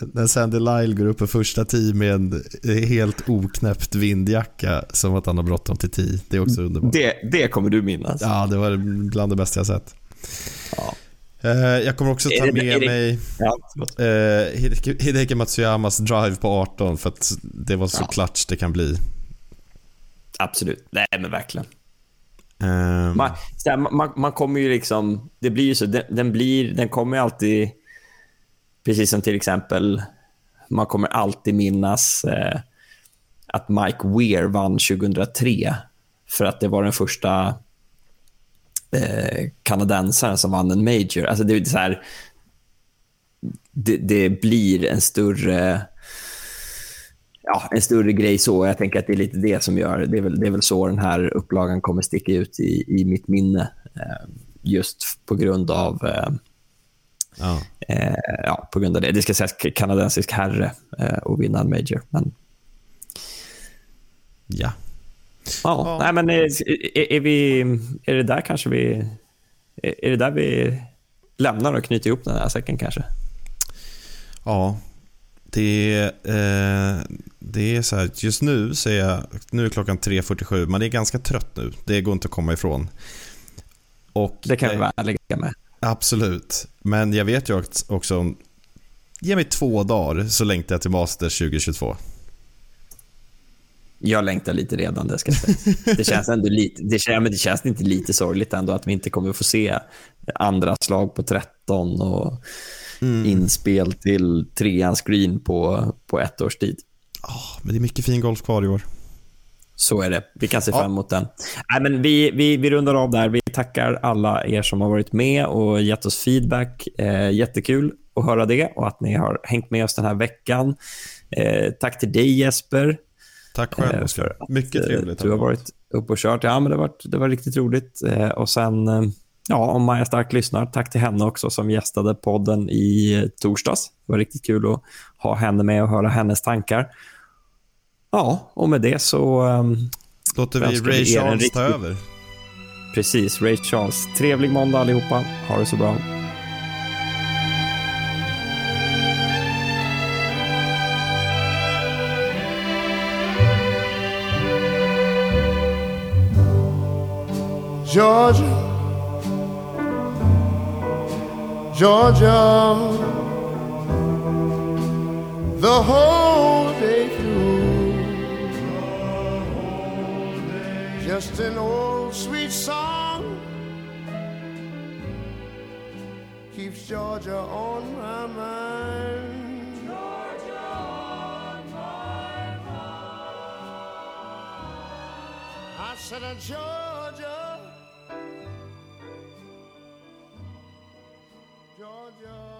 När Sandy Lyle går upp på första tee med en helt oknäppt vindjacka som att han har bråttom till tee. Det är också underbart. Det, det kommer du minnas. Ja, det var bland det bästa jag sett. Ja. Eh, Jag kommer också ta det- med det- mig Ja, eh, Hideki- Matsuyamas drive på 18 för att det var så Ja. klatsch det kan bli. Absolut. Nej, men verkligen. Ehm, Man, här, man, man kommer ju liksom... Det blir ju så, den, den, blir, den kommer ju alltid... Precis som till exempel, man kommer alltid minnas eh, att Mike Weir vann 2003 för att det var den första eh, kanadensaren som vann en major. Alltså det, är så här, det, det blir en större ja, en större grej så. Jag tänker att det är lite det som gör, det är väl, det är väl så den här upplagan kommer sticka ut i, i mitt minne. Eh, just på grund av eh, Ja. eh, ja, på grund av det. Det ska sägas kanadensisk herre eh, och vinna en major. Men, ja. ja, Ja. Nej, men är, är, är, vi, är det där kanske vi... Är, är det där vi lämnar och knyter ihop den här säcken kanske? Ja, det, eh, det är så här, just nu så är jag, nu är klockan 3.47, man är ganska trött nu. Det går inte att komma ifrån. Och, Det kan vi eh, vara ärliga med. Absolut, men jag vet ju också- om, ge mig två dagar så längtar jag till Masters 2022. Jag längtar lite redan, det ska sägas. Det känns ändå lite, det känns, men det känns inte lite sorgligt ändå att vi inte kommer få se andra slag på 13 och inspel till treans green på, på ett års tid. Ah, men det är mycket fin golf kvar i år. Så är det. Vi kan se fram emot den. Nej, men vi, vi, vi rundar av där. Vi tackar alla er som har varit med och gett oss feedback. Eh, jättekul att höra det och att ni har hängt med oss den här veckan. Eh, tack till dig Jesper. Tack Eh, själv för Oskar. att, Mycket eh, trevligt. Du har varit uppe och kört. Ja, men det, var, det var riktigt roligt. Eh, och sen, eh, ja, om Maja Stark lyssnar, tack till henne också som gästade podden i eh, torsdags. Det var riktigt kul att ha henne med och höra hennes tankar. Ja, och med det så... ehm, Låter vi Ray Charles ta över. Precis, Ray Charles. Trevlig måndag allihopa. Ha det så bra. Georgia, Georgia, the whole Just an old sweet song keeps Georgia on my mind. Georgia on my mind. I said, uh, Georgia, Georgia.